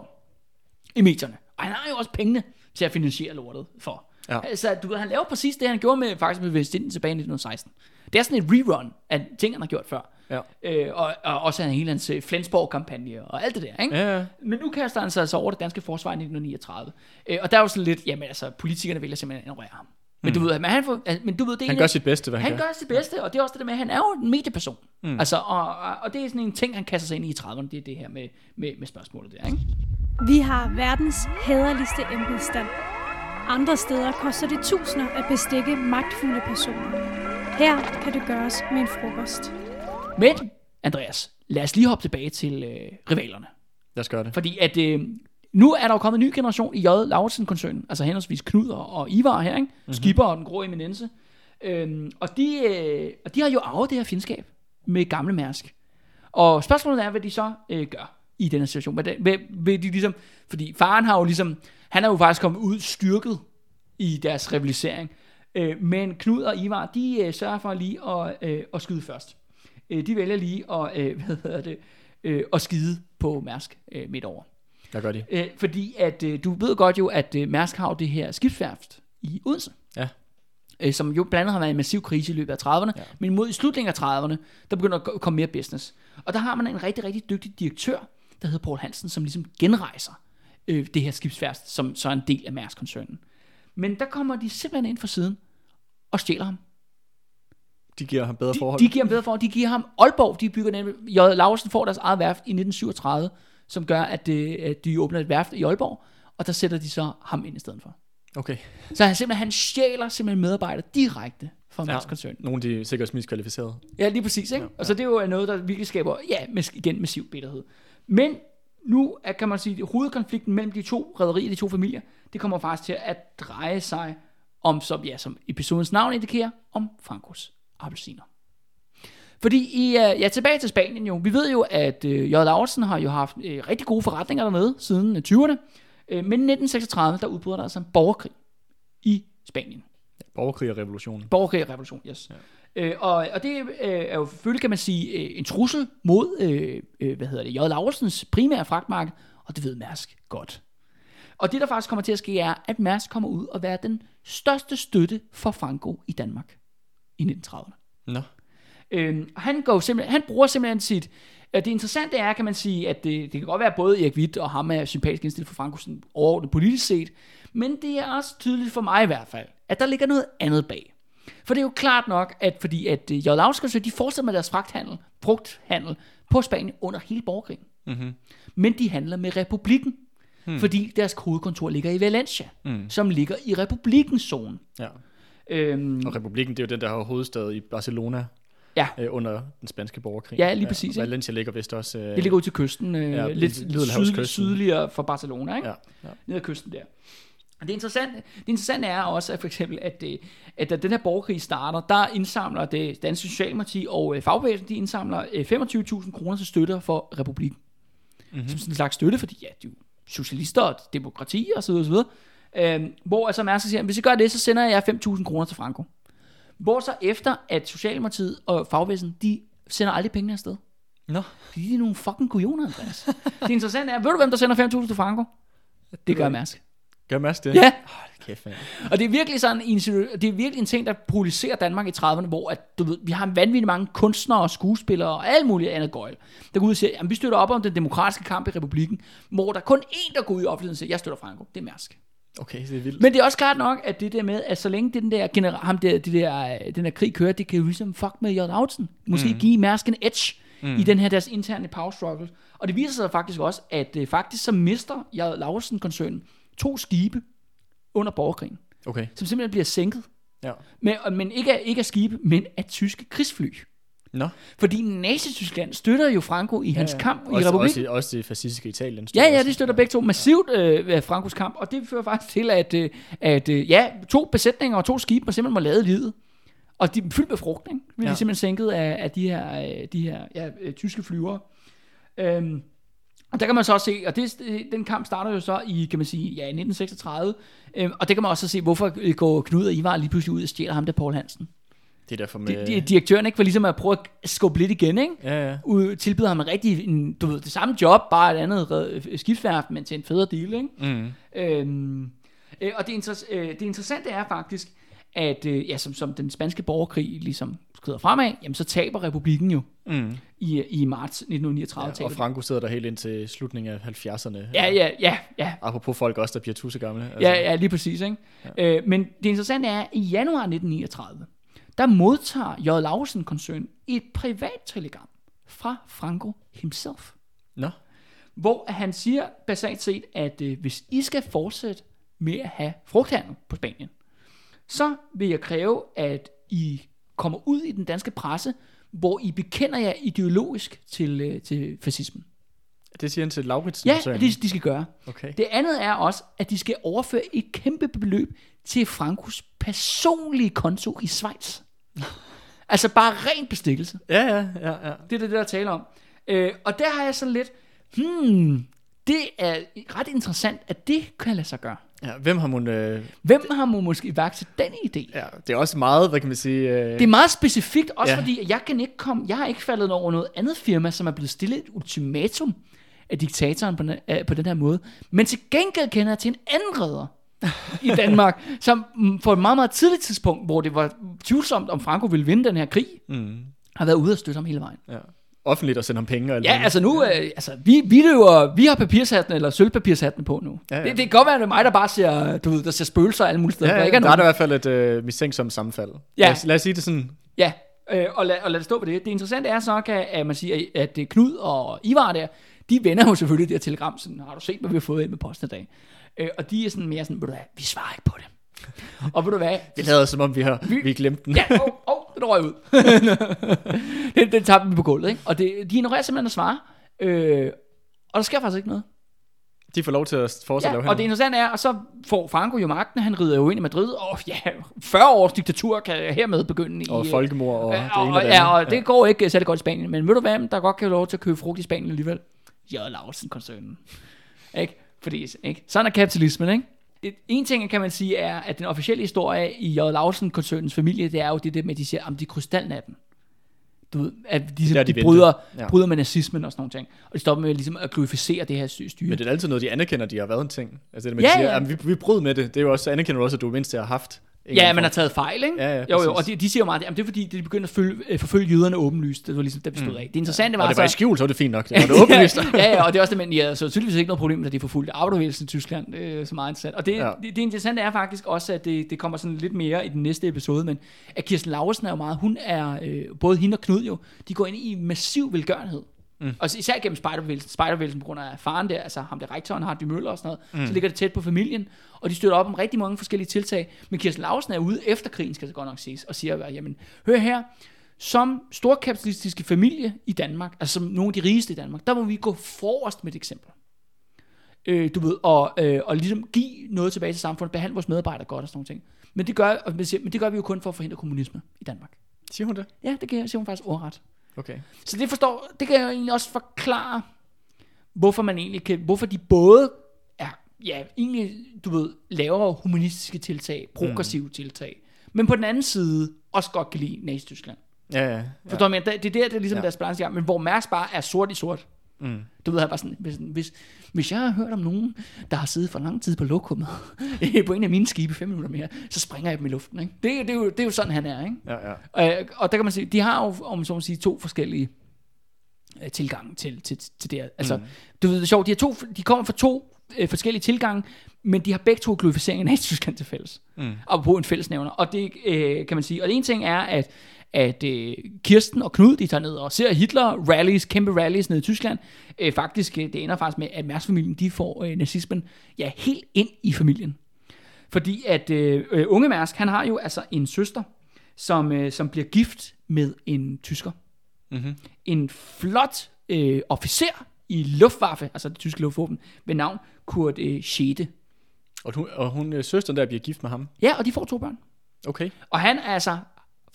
i medierne. Og han har jo også pengene til at finansiere lortet for. Ja. Altså, du han laver præcis det, han gjorde med, faktisk med Vestindien tilbage i 1916. Det er sådan et rerun af ting, han har gjort før. Ja. Øh, og, og også en hele hans Flensborg-kampagne og alt det der, ikke? Ja, ja. Men nu kaster han sig altså over det danske forsvar i 1939. Øh, og der er jo sådan lidt, jamen altså, politikerne vælger simpelthen at ignorere ham. Men du ved, men han, får, men du ved, det er Han en gør sit bedste, hvad han, han gør sit bedste, og det er også det der med, at han er jo en medieperson. Mm. Altså, og, og, og det er sådan en ting, han kaster sig ind i i 30'erne, det er det her med, med, med spørgsmålet der, ikke? Vi har verdens hæderligste embedsstand. Andre steder koster det tusinder at bestikke magtfulde personer. Her kan det gøres med en frokost. Men, Andreas, lad os lige hoppe tilbage til øh, rivalerne. Lad os gøre det. Fordi at øh, nu er der jo kommet en ny generation i J. Lauritsen-koncernen, altså henholdsvis Knud og, og Ivar her, ikke? Mm-hmm. Skipper og den grå eminence. Øhm, og, de, øh, og de har jo arvet det her fjendskab med gamle Mærsk. Og spørgsmålet er, hvad de så øh, gør i den her situation. Hvad, hvad, vil de ligesom, fordi faren har jo ligesom, han er jo faktisk kommet ud styrket i deres rivalisering. Øh, men Knud og Ivar, de øh, sørger for lige at, øh, at skyde først. Øh, de vælger lige at, øh, *laughs* hvad hedder det, øh, at skide på Mærsk øh, midt over. Hvad gør de? Øh, fordi at øh, du ved godt jo, at øh, Mærsk har jo det her skibsværft i Odense. Ja. Øh, som jo blandt andet har været en massiv krise i løbet af 30'erne. Ja. Men mod i slutningen af 30'erne, der begynder at komme mere business. Og der har man en rigtig, rigtig dygtig direktør, der hedder Paul Hansen, som ligesom genrejser øh, det her skibsværft, som så er en del af Mærsk-koncernen. Men der kommer de simpelthen ind fra siden og stjæler ham. De giver ham bedre De, forhold. de giver ham bedre forhold. De giver ham Aalborg. De bygger nemlig... J. Laursen får deres eget værft i 1937, som gør, at, øh, at de åbner et værft i Aalborg, og der sætter de så ham ind i stedet for. Okay. Så han simpelthen han stjæler simpelthen medarbejdere direkte for Mærsk-koncernen. Nogle af de sikkert mest kvalificerede. Ja, lige præcis. Ikke? Ja, ja. Og så det er jo noget, der virkelig skaber, ja, igen massiv bitterhed. Men nu er, kan man sige, at hovedkonflikten mellem de to rædderier, de to familier, det kommer faktisk til at dreje sig om, som, ja, som episodens navn indikerer, om Frankos appelsiner. Fordi i, uh, ja, tilbage til Spanien jo. Vi ved jo, at uh, J. Lauritsen har jo haft uh, rigtig gode forretninger dernede siden uh, 20'erne. Uh, men i 1936, der udbryder der altså en borgerkrig i Spanien. Borgerkrig og revolution. Borgerkrig og revolution, yes. Ja. Øh, og, og det øh, er jo selvfølgelig, kan man sige, øh, en trussel mod, øh, øh, hvad hedder det, J. Laurensens primære fragtmarked, og det ved Mærsk godt. Og det, der faktisk kommer til at ske, er, at Mærsk kommer ud og være den største støtte for Franco i Danmark i 1930'erne. Nå. Øhm, og han, går simpelthen, han bruger simpelthen sit... øh, Det interessante er, kan man sige, at det, det kan godt være, at både Erik Witt og ham er sympatisk indstillet for Franco sådan overordnet politisk set, men det er også tydeligt for mig i hvert fald, at der ligger noget andet bag. For det er jo klart nok, at fordi at øh, J. Lauskers, de fortsætter med deres fragthandel, frugthandel på Spanien under hele borgerkrigen. Mm-hmm. Men de handler med republikken, hmm. fordi deres hovedkontor ligger i Valencia, Mm. som ligger i republikens zone. Ja. Øhm, Og republikken, det er jo den, der har hovedstad i Barcelona ja, øh, under den spanske borgerkrig. Ja, lige præcis, ikke? Valencia ligger vist også... Øh, det ligger ud til kysten, øh, Ja, ja, lidt syd, sydligere for Barcelona, ikke? Ja, ja. ned ad kysten der. Det interessante, det interessante er også, at for eksempel, at, det, at da den her borgerkrig starter, der indsamler det danske Socialdemokrati og øh, fagbevægelsen, de indsamler øh, 25.000 kroner til støtter for republikken. Mm-hmm. Som sådan en slags støtte, fordi ja, de er jo socialister og demokrati og så videre, og så videre. Øhm, hvor altså Mærsk siger, hvis I gør det, så sender jeg 5.000 kroner til Franco. Hvor så efter, at Socialdemokratiet og fagbevægelsen, de sender aldrig pengene afsted. Nå. Fordi de er nogle fucking kujoner, Andreas. det interessante er, ved du hvem, der sender 5.000 til Franco? Det gør Mærsk. Gør Mads det? Ja, Hold kæft, man. og det er virkelig sådan en, det er virkelig en ting, der polariserer Danmark i 30'erne, hvor at, du ved, vi har vanvittigt mange kunstnere og skuespillere og alt muligt andet gøjl, der går ud og siger, at vi støtter op om den demokratiske kamp i republikken, hvor der er kun én, der går ud i offentligheden og siger, jeg støtter Franco, det er Mærsk. Okay, det er vildt. Men det er også klart nok, at det der med, at så længe den der, genera- ham der, det der, øh, den der krig kører, det kan jo ligesom fuck med J. Lautzen. Måske mm. give Mærsk en edge mm. i den her deres interne power struggle. Og det viser sig faktisk også, at øh, faktisk så mister J. Lautzen-koncernen to skibe under borgerkrigen, Okay, som simpelthen bliver sænket. ja. Men, men ikke, af, ikke af skibe, men af tyske krigsfly. Nå. Fordi Nazi-Tyskland støtter jo Franco i hans ja, ja. kamp i også, republikken. også, også det fascistiske Italien. Ja, ja, de støtter begge to massivt øh, Frankos kamp, og det fører faktisk til, at, øh, at øh, ja, to besætninger og to skibe må simpelthen må lade livet. Og de er fyldt med frugt, ikke? Bliver Ja. de simpelthen sænket af, af de her, øh, de her ja, øh, tyske flyvere. Øhm, og der kan man så også se, og det, den kamp starter jo så i, kan man sige, ja, i 1936, øhm, og det kan man også se, hvorfor øh, går Knud og Ivar lige pludselig ud og stjæler ham der Paul Hansen. Det er derfor med... De, de, direktøren ikke for ligesom at prøve at skubbe lidt igen, ikke? Ja, ja. ud, tilbyder ham en rigtig, en, du ved, det samme job, bare et andet red- skibsværft, men til en federe deal, ikke? Mm. Øhm, øh, og det, inter- øh, det interessante er faktisk, at øh, ja, som, som den spanske borgerkrig ligesom skrider fremad, jamen så taber republikken jo Mm. i, i marts 1939. Ja, og. Franco sidder der helt ind til slutningen af 70'erne. ja, ja, ja, ja, Apropos folk også, der bliver tusse gamle. Altså, ja, ja, lige præcis. Ikke? Ja. Øh, men det interessante er, at i januar 1939, der modtager J. Lausen-koncern et privat telegram fra Franco himself. Nå, hvor han siger basalt set, at øh, hvis I skal fortsætte med at have frugthandel på Spanien, så vil jeg kræve, at I kommer ud i den danske presse, hvor I bekender jer ideologisk til, øh, til fascismen. det siger han til Lauritsen. Ja, det de skal gøre. Okay. Det andet er også, at de skal overføre et kæmpe beløb til Frankos personlige konto i Schweiz. *laughs* altså bare ren bestikkelse. Ja, ja, ja, ja. Det er det, der taler om. Øh, og der har jeg sådan lidt, hmm, det er ret interessant, at det kan lade sig gøre. Ja hvem har man... Øh, Hvem har må måske iværksat den idé? ja, det er også meget, hvad kan man sige... Øh, Det er meget specifikt, også Ja. fordi jeg kan ikke komme, jeg har ikke faldet over noget andet firma, som er blevet stillet et ultimatum af diktatoren på, den- øh, på den her måde. Men til gengæld kender jeg til en anden redder i *laughs* Danmark, som mm, på et meget, meget tidligt tidspunkt, hvor det var tvivlsomt, om Franco ville vinde den her krig, mm, har været ude og støtte ham hele vejen. ja. Offentligt at sende ham penge og alt Ja, muligt. altså nu, øh, altså, vi, vi løber, vi har papirshatten eller sølvpapirshatten på nu. Ja, Ja. Det, det kan godt være, at det er mig, der bare ser, du ved, der ser spøgelser alle mulige steder. Ja, der ja, ikke er der er der i hvert fald et øh, mistænksomt sammenfald. Ja. Lad, os, lad os sige det sådan. Ja, øh, og, lad, og lad det stå på det. Det interessante er så, kan, at man siger, at øh, Knud og Ivar der, de vender jo selvfølgelig det her telegram, sådan, har du set, hvad vi har fået ind med posten i dag? Øh, og de er sådan mere sådan, "Ved du hvad, vi svarer ikke på det. og ved du hvad? *laughs* Vi lader som om, vi har vi, vi glemt den. Ja, oh, oh, den røg ud. *laughs* den, den tabte vi på gulvet, ikke? Og det, de ignorerer simpelthen at svare. Øh, og der sker faktisk ikke noget. De får lov til at fortsætte Ja, at lave og det interessante er, og så får Franco jo magten, han rider jo ind i Madrid, og ja, 40 års diktatur kan hermed begynde i... Og folkemord og Ja, det og, ene og, det ja, og det går ikke særlig godt i Spanien, men ved du hvad, der godt kan have lov til at købe frugt i Spanien alligevel? J. Lauritsen-koncernen. Ikke? Fordi, ikke? Sådan er kapitalismen, ikke? Et, en ting kan man sige er, at den officielle historie i J. Lauritsen-koncernens familie, det er jo det der med, at de siger, om de krystalnatten. Du ved, at de, Der de, er de bryder, Ja. bryder med nazismen og sådan nogle ting. Og de stopper med ligesom at glorificere det her styre. Men det er altid noget, de anerkender, de har været en ting. Altså det, med, Ja, de siger, ja. Vi, vi brød med det. Det er jo også, anerkender du også, at du mindst har haft. Ja, man har taget fejl, ikke? Ja, ja, jo, jo, og de, de siger jo meget, at det er fordi, de begyndte at følge, øh, forfølge jøderne åbenlyst. Det var ligesom, der vi stod af. Det interessante var, Og det var i skjul, så var det fint nok. Det *laughs* var det åbenlyst. ja, ja, og det er også det, men ja, så tydeligvis ikke noget problem, at de forfulgte arbejderbevægelsen i Tyskland. Det er så meget interessant. Og det, Ja. det, det, interessante er faktisk også, at det, det kommer sådan lidt mere i den næste episode, men at Kirsten Lauritsen er jo meget, hun er, øh, både hende og Knud jo, de går ind i massiv velgørenhed. Mm. Og især gennem spejderbevægelsen. Spejderbevægelsen på grund af faren der, altså ham der rektoren, Hardy Møller og sådan noget, mm. så ligger det tæt på familien, og de støtter op om rigtig mange forskellige tiltag. Men Kirsten Lausen er ude efter krigen, skal det godt nok siges, og siger, at, jamen, hør her, som storkapitalistiske familie i Danmark, altså som nogle af de rigeste i Danmark, der må vi gå forrest med et eksempel. Øh, du ved, og, øh, og ligesom give noget tilbage til samfundet, behandle vores medarbejdere godt og sådan nogle ting. Men det, gør, men det gør vi jo kun for at forhindre kommunisme i Danmark. Siger hun det? Ja, det siger hun faktisk ordret. Okay. Så det forstår, det kan jo egentlig også forklare, hvorfor man egentlig kan, hvorfor de både er, ja, egentlig, du ved, laver humanistiske tiltag, progressive mm. tiltag, men på den anden side også godt kan lide Nazi-Tyskland. Ja, ja. Forstår du, men det, det er der, det er ligesom Ja. ja. deres balance, men hvor Mærsk bare er sort i sort. Mm. Du ved, han bare sådan, hvis, hvis, hvis jeg har hørt om nogen, der har siddet for lang tid på lokummet, *laughs* på en af mine skibe, fem minutter mere, så springer jeg dem i luften. Ikke? Det, det, er jo, det er jo sådan, han er. Ikke? Ja, ja. Og, og der kan man sige, de har jo, om så må sige, to forskellige øh, tilgange til, til, til det her. Altså, mm. du ved, det er sjovt, de, har to, de kommer fra to øh, forskellige tilgange, men de har begge to glorificering af Nazi-Tyskland til fælles. Mm. Og på en fællesnævner. Og det øh, kan man sige. Og det ene ting er, at at øh, Kirsten og Knud, de tager ned og ser Hitler rallies, kæmpe rallies ned i Tyskland. Øh, faktisk, øh, det ender faktisk med, at Mærsk-familien, de får øh, nazismen ja, helt ind i familien. Fordi at øh, øh, unge Mærsk, han har jo altså en søster, som, øh, som bliver gift med en tysker. Mm-hmm. En flot øh, officer i Luftwaffe, altså det tyske luftvåben, ved navn Kurt øh, Schede. Og, hun, og hun, øh, søsteren der bliver gift med ham. Ja, og de får to børn. Okay. Og han er altså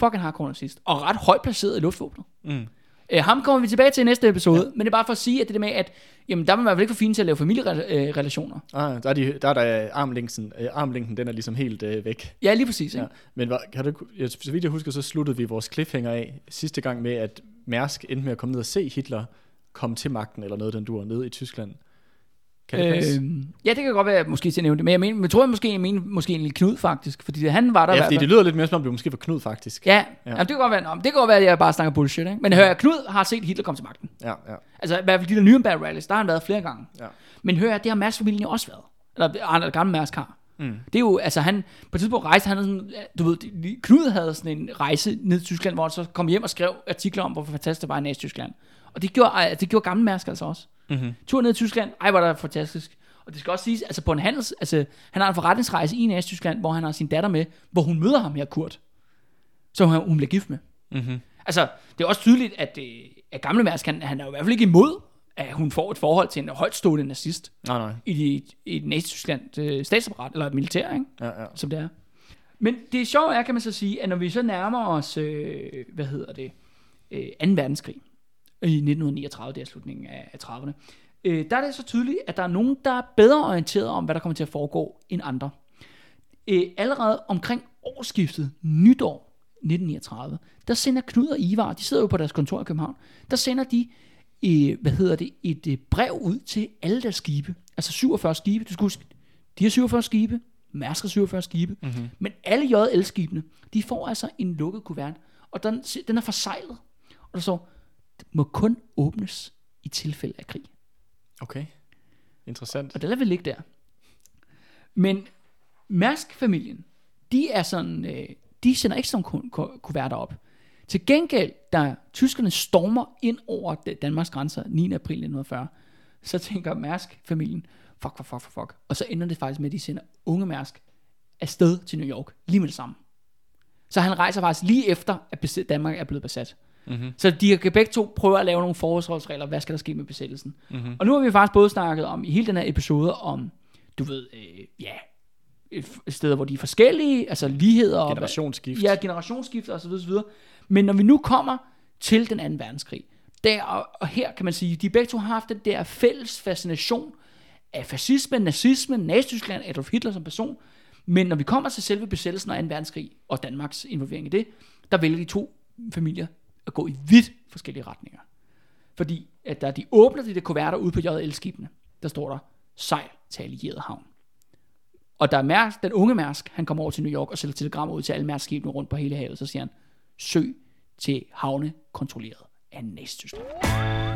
fucking hardcore nazist, og ret højt placeret i luftvåbnet. Mm. Øh, ham kommer vi tilbage til i næste episode, ja. men det er bare for at sige, at det der med, at jamen, der er man i hvert fald ikke for fine til at lave familierelationer. Ah, der er, de, der er der armlængden, øh, armlængden, den er ligesom helt øh, væk. Ja, lige præcis. Ikke? Ja. Men var, kan du, ja, så vidt jeg husker, så sluttede vi vores cliffhanger af sidste gang med, at Mærsk endte med at komme ned og se Hitler komme til magten, eller noget, den dur nede i Tyskland. Kan det passe? Øh, ja, det kan godt være, at jeg måske til at nævne det, men jeg, mener, men jeg tror jeg måske, jeg mener, måske egentlig Knud faktisk, fordi han var der ja, fordi det lyder lidt mere som om, det måske var Knud, faktisk. Ja, Ja. ja. Jamen, det kan godt være, nå, det kan godt være, at jeg bare snakker bullshit, ikke? Men hør, jeg, Knud har set Hitler komme til magten. Ja, ja. Altså i hvert fald de der Nürnberg rallies, der har han været flere gange. Ja. Men hør, det har Mærsk-familien jo også været. Eller andre gamle Mærsk har. Mm. Det er jo, altså han, på et tidspunkt rejste han sådan, du ved, Knud havde sådan en rejse ned til Tyskland, hvor han så kom hjem og skrev artikler om, hvor fantastisk det var i Nazi-Tyskland. Og det gjorde, det gjorde gamle Mærsk altså også. Mm-hmm. Tur ned til Tyskland, ej, hvor er det fantastisk. Og det skal også siges, altså på en handels, altså han har en forretningsrejse i Nazi-Tyskland, hvor han har sin datter med, hvor hun møder ham her, Kurt. Som hun, hun bliver gift med. Mm-hmm. Altså, det er også tydeligt, at, øh, at gamle Mærsk, han, han er jo i hvert fald ikke imod, at hun får et forhold til en højtstående nazist Nej, nej. i, de, i et Nazi-Tyskland øh, statsapparat, eller militær, ikke? Ja, ja. som det er. Men det sjove er, kan man så sige, at når vi så nærmer os, øh, hvad hedder det, øh, 2. verdenskrig, i 1939, det er slutningen af, af 30'erne, øh, der er det så tydeligt, at der er nogen, der er bedre orienteret om, hvad der kommer til at foregå, end andre. Øh, allerede omkring årsskiftet, nytår 1939, der sender Knud og Ivar, de sidder jo på deres kontor i København, der sender de, øh, hvad hedder det, et øh, brev ud til alle deres skibe, altså 47 skibe, du skal huske, de har 47 skibe, Mærsk har 47 skibe, mm-hmm. men alle JL-skibene, de får altså en lukket kuvert, og den, den er forsejlet, og der står, må kun åbnes i tilfælde af krig. Okay. Interessant. Og det lader vi ligge der. Men Mærsk-familien, de er sådan, øh, de sender ikke sådan ku- ku- kuverter op. Til gengæld, da tyskerne stormer ind over Da- Danmarks grænser 9. april 1940, så tænker Mærsk-familien, fuck, fuck, fuck, fuck, fuck. Og så ender det faktisk med, at de sender unge Mærsk afsted til New York lige med det samme. Så han rejser faktisk lige efter, at Danmark er blevet besat. Mm-hmm. Så de kan begge to prøve at lave nogle forholdsregler, hvad skal der ske med besættelsen. Mm-hmm. Og nu har vi faktisk både snakket om, i hele den her episode, om, du ved, øh, ja, steder, hvor de er forskellige, altså ligheder. og- Generationsskift. Ja, generationsskift og så videre, så videre. Men når vi nu kommer til den anden verdenskrig, der, og, og her kan man sige, de begge to har haft den der fælles fascination af fascisme, nazisme, Nazi-Tyskland, Adolf Hitler som person. Men når vi kommer til selve besættelsen af 2. verdenskrig, og Danmarks involvering i det, der vælger de to familier at gå i vidt forskellige retninger. Fordi at da de åbner de der kuverter ude på JL-skibene, der står der, sejl til allieret havn. Og der er Mærsk, den unge Mærsk, han kommer over til New York og sender telegrammer ud til alle Mærsk-skibene rundt på hele havet. Så siger han, søg til havne kontrolleret af Nazi-Tyskland.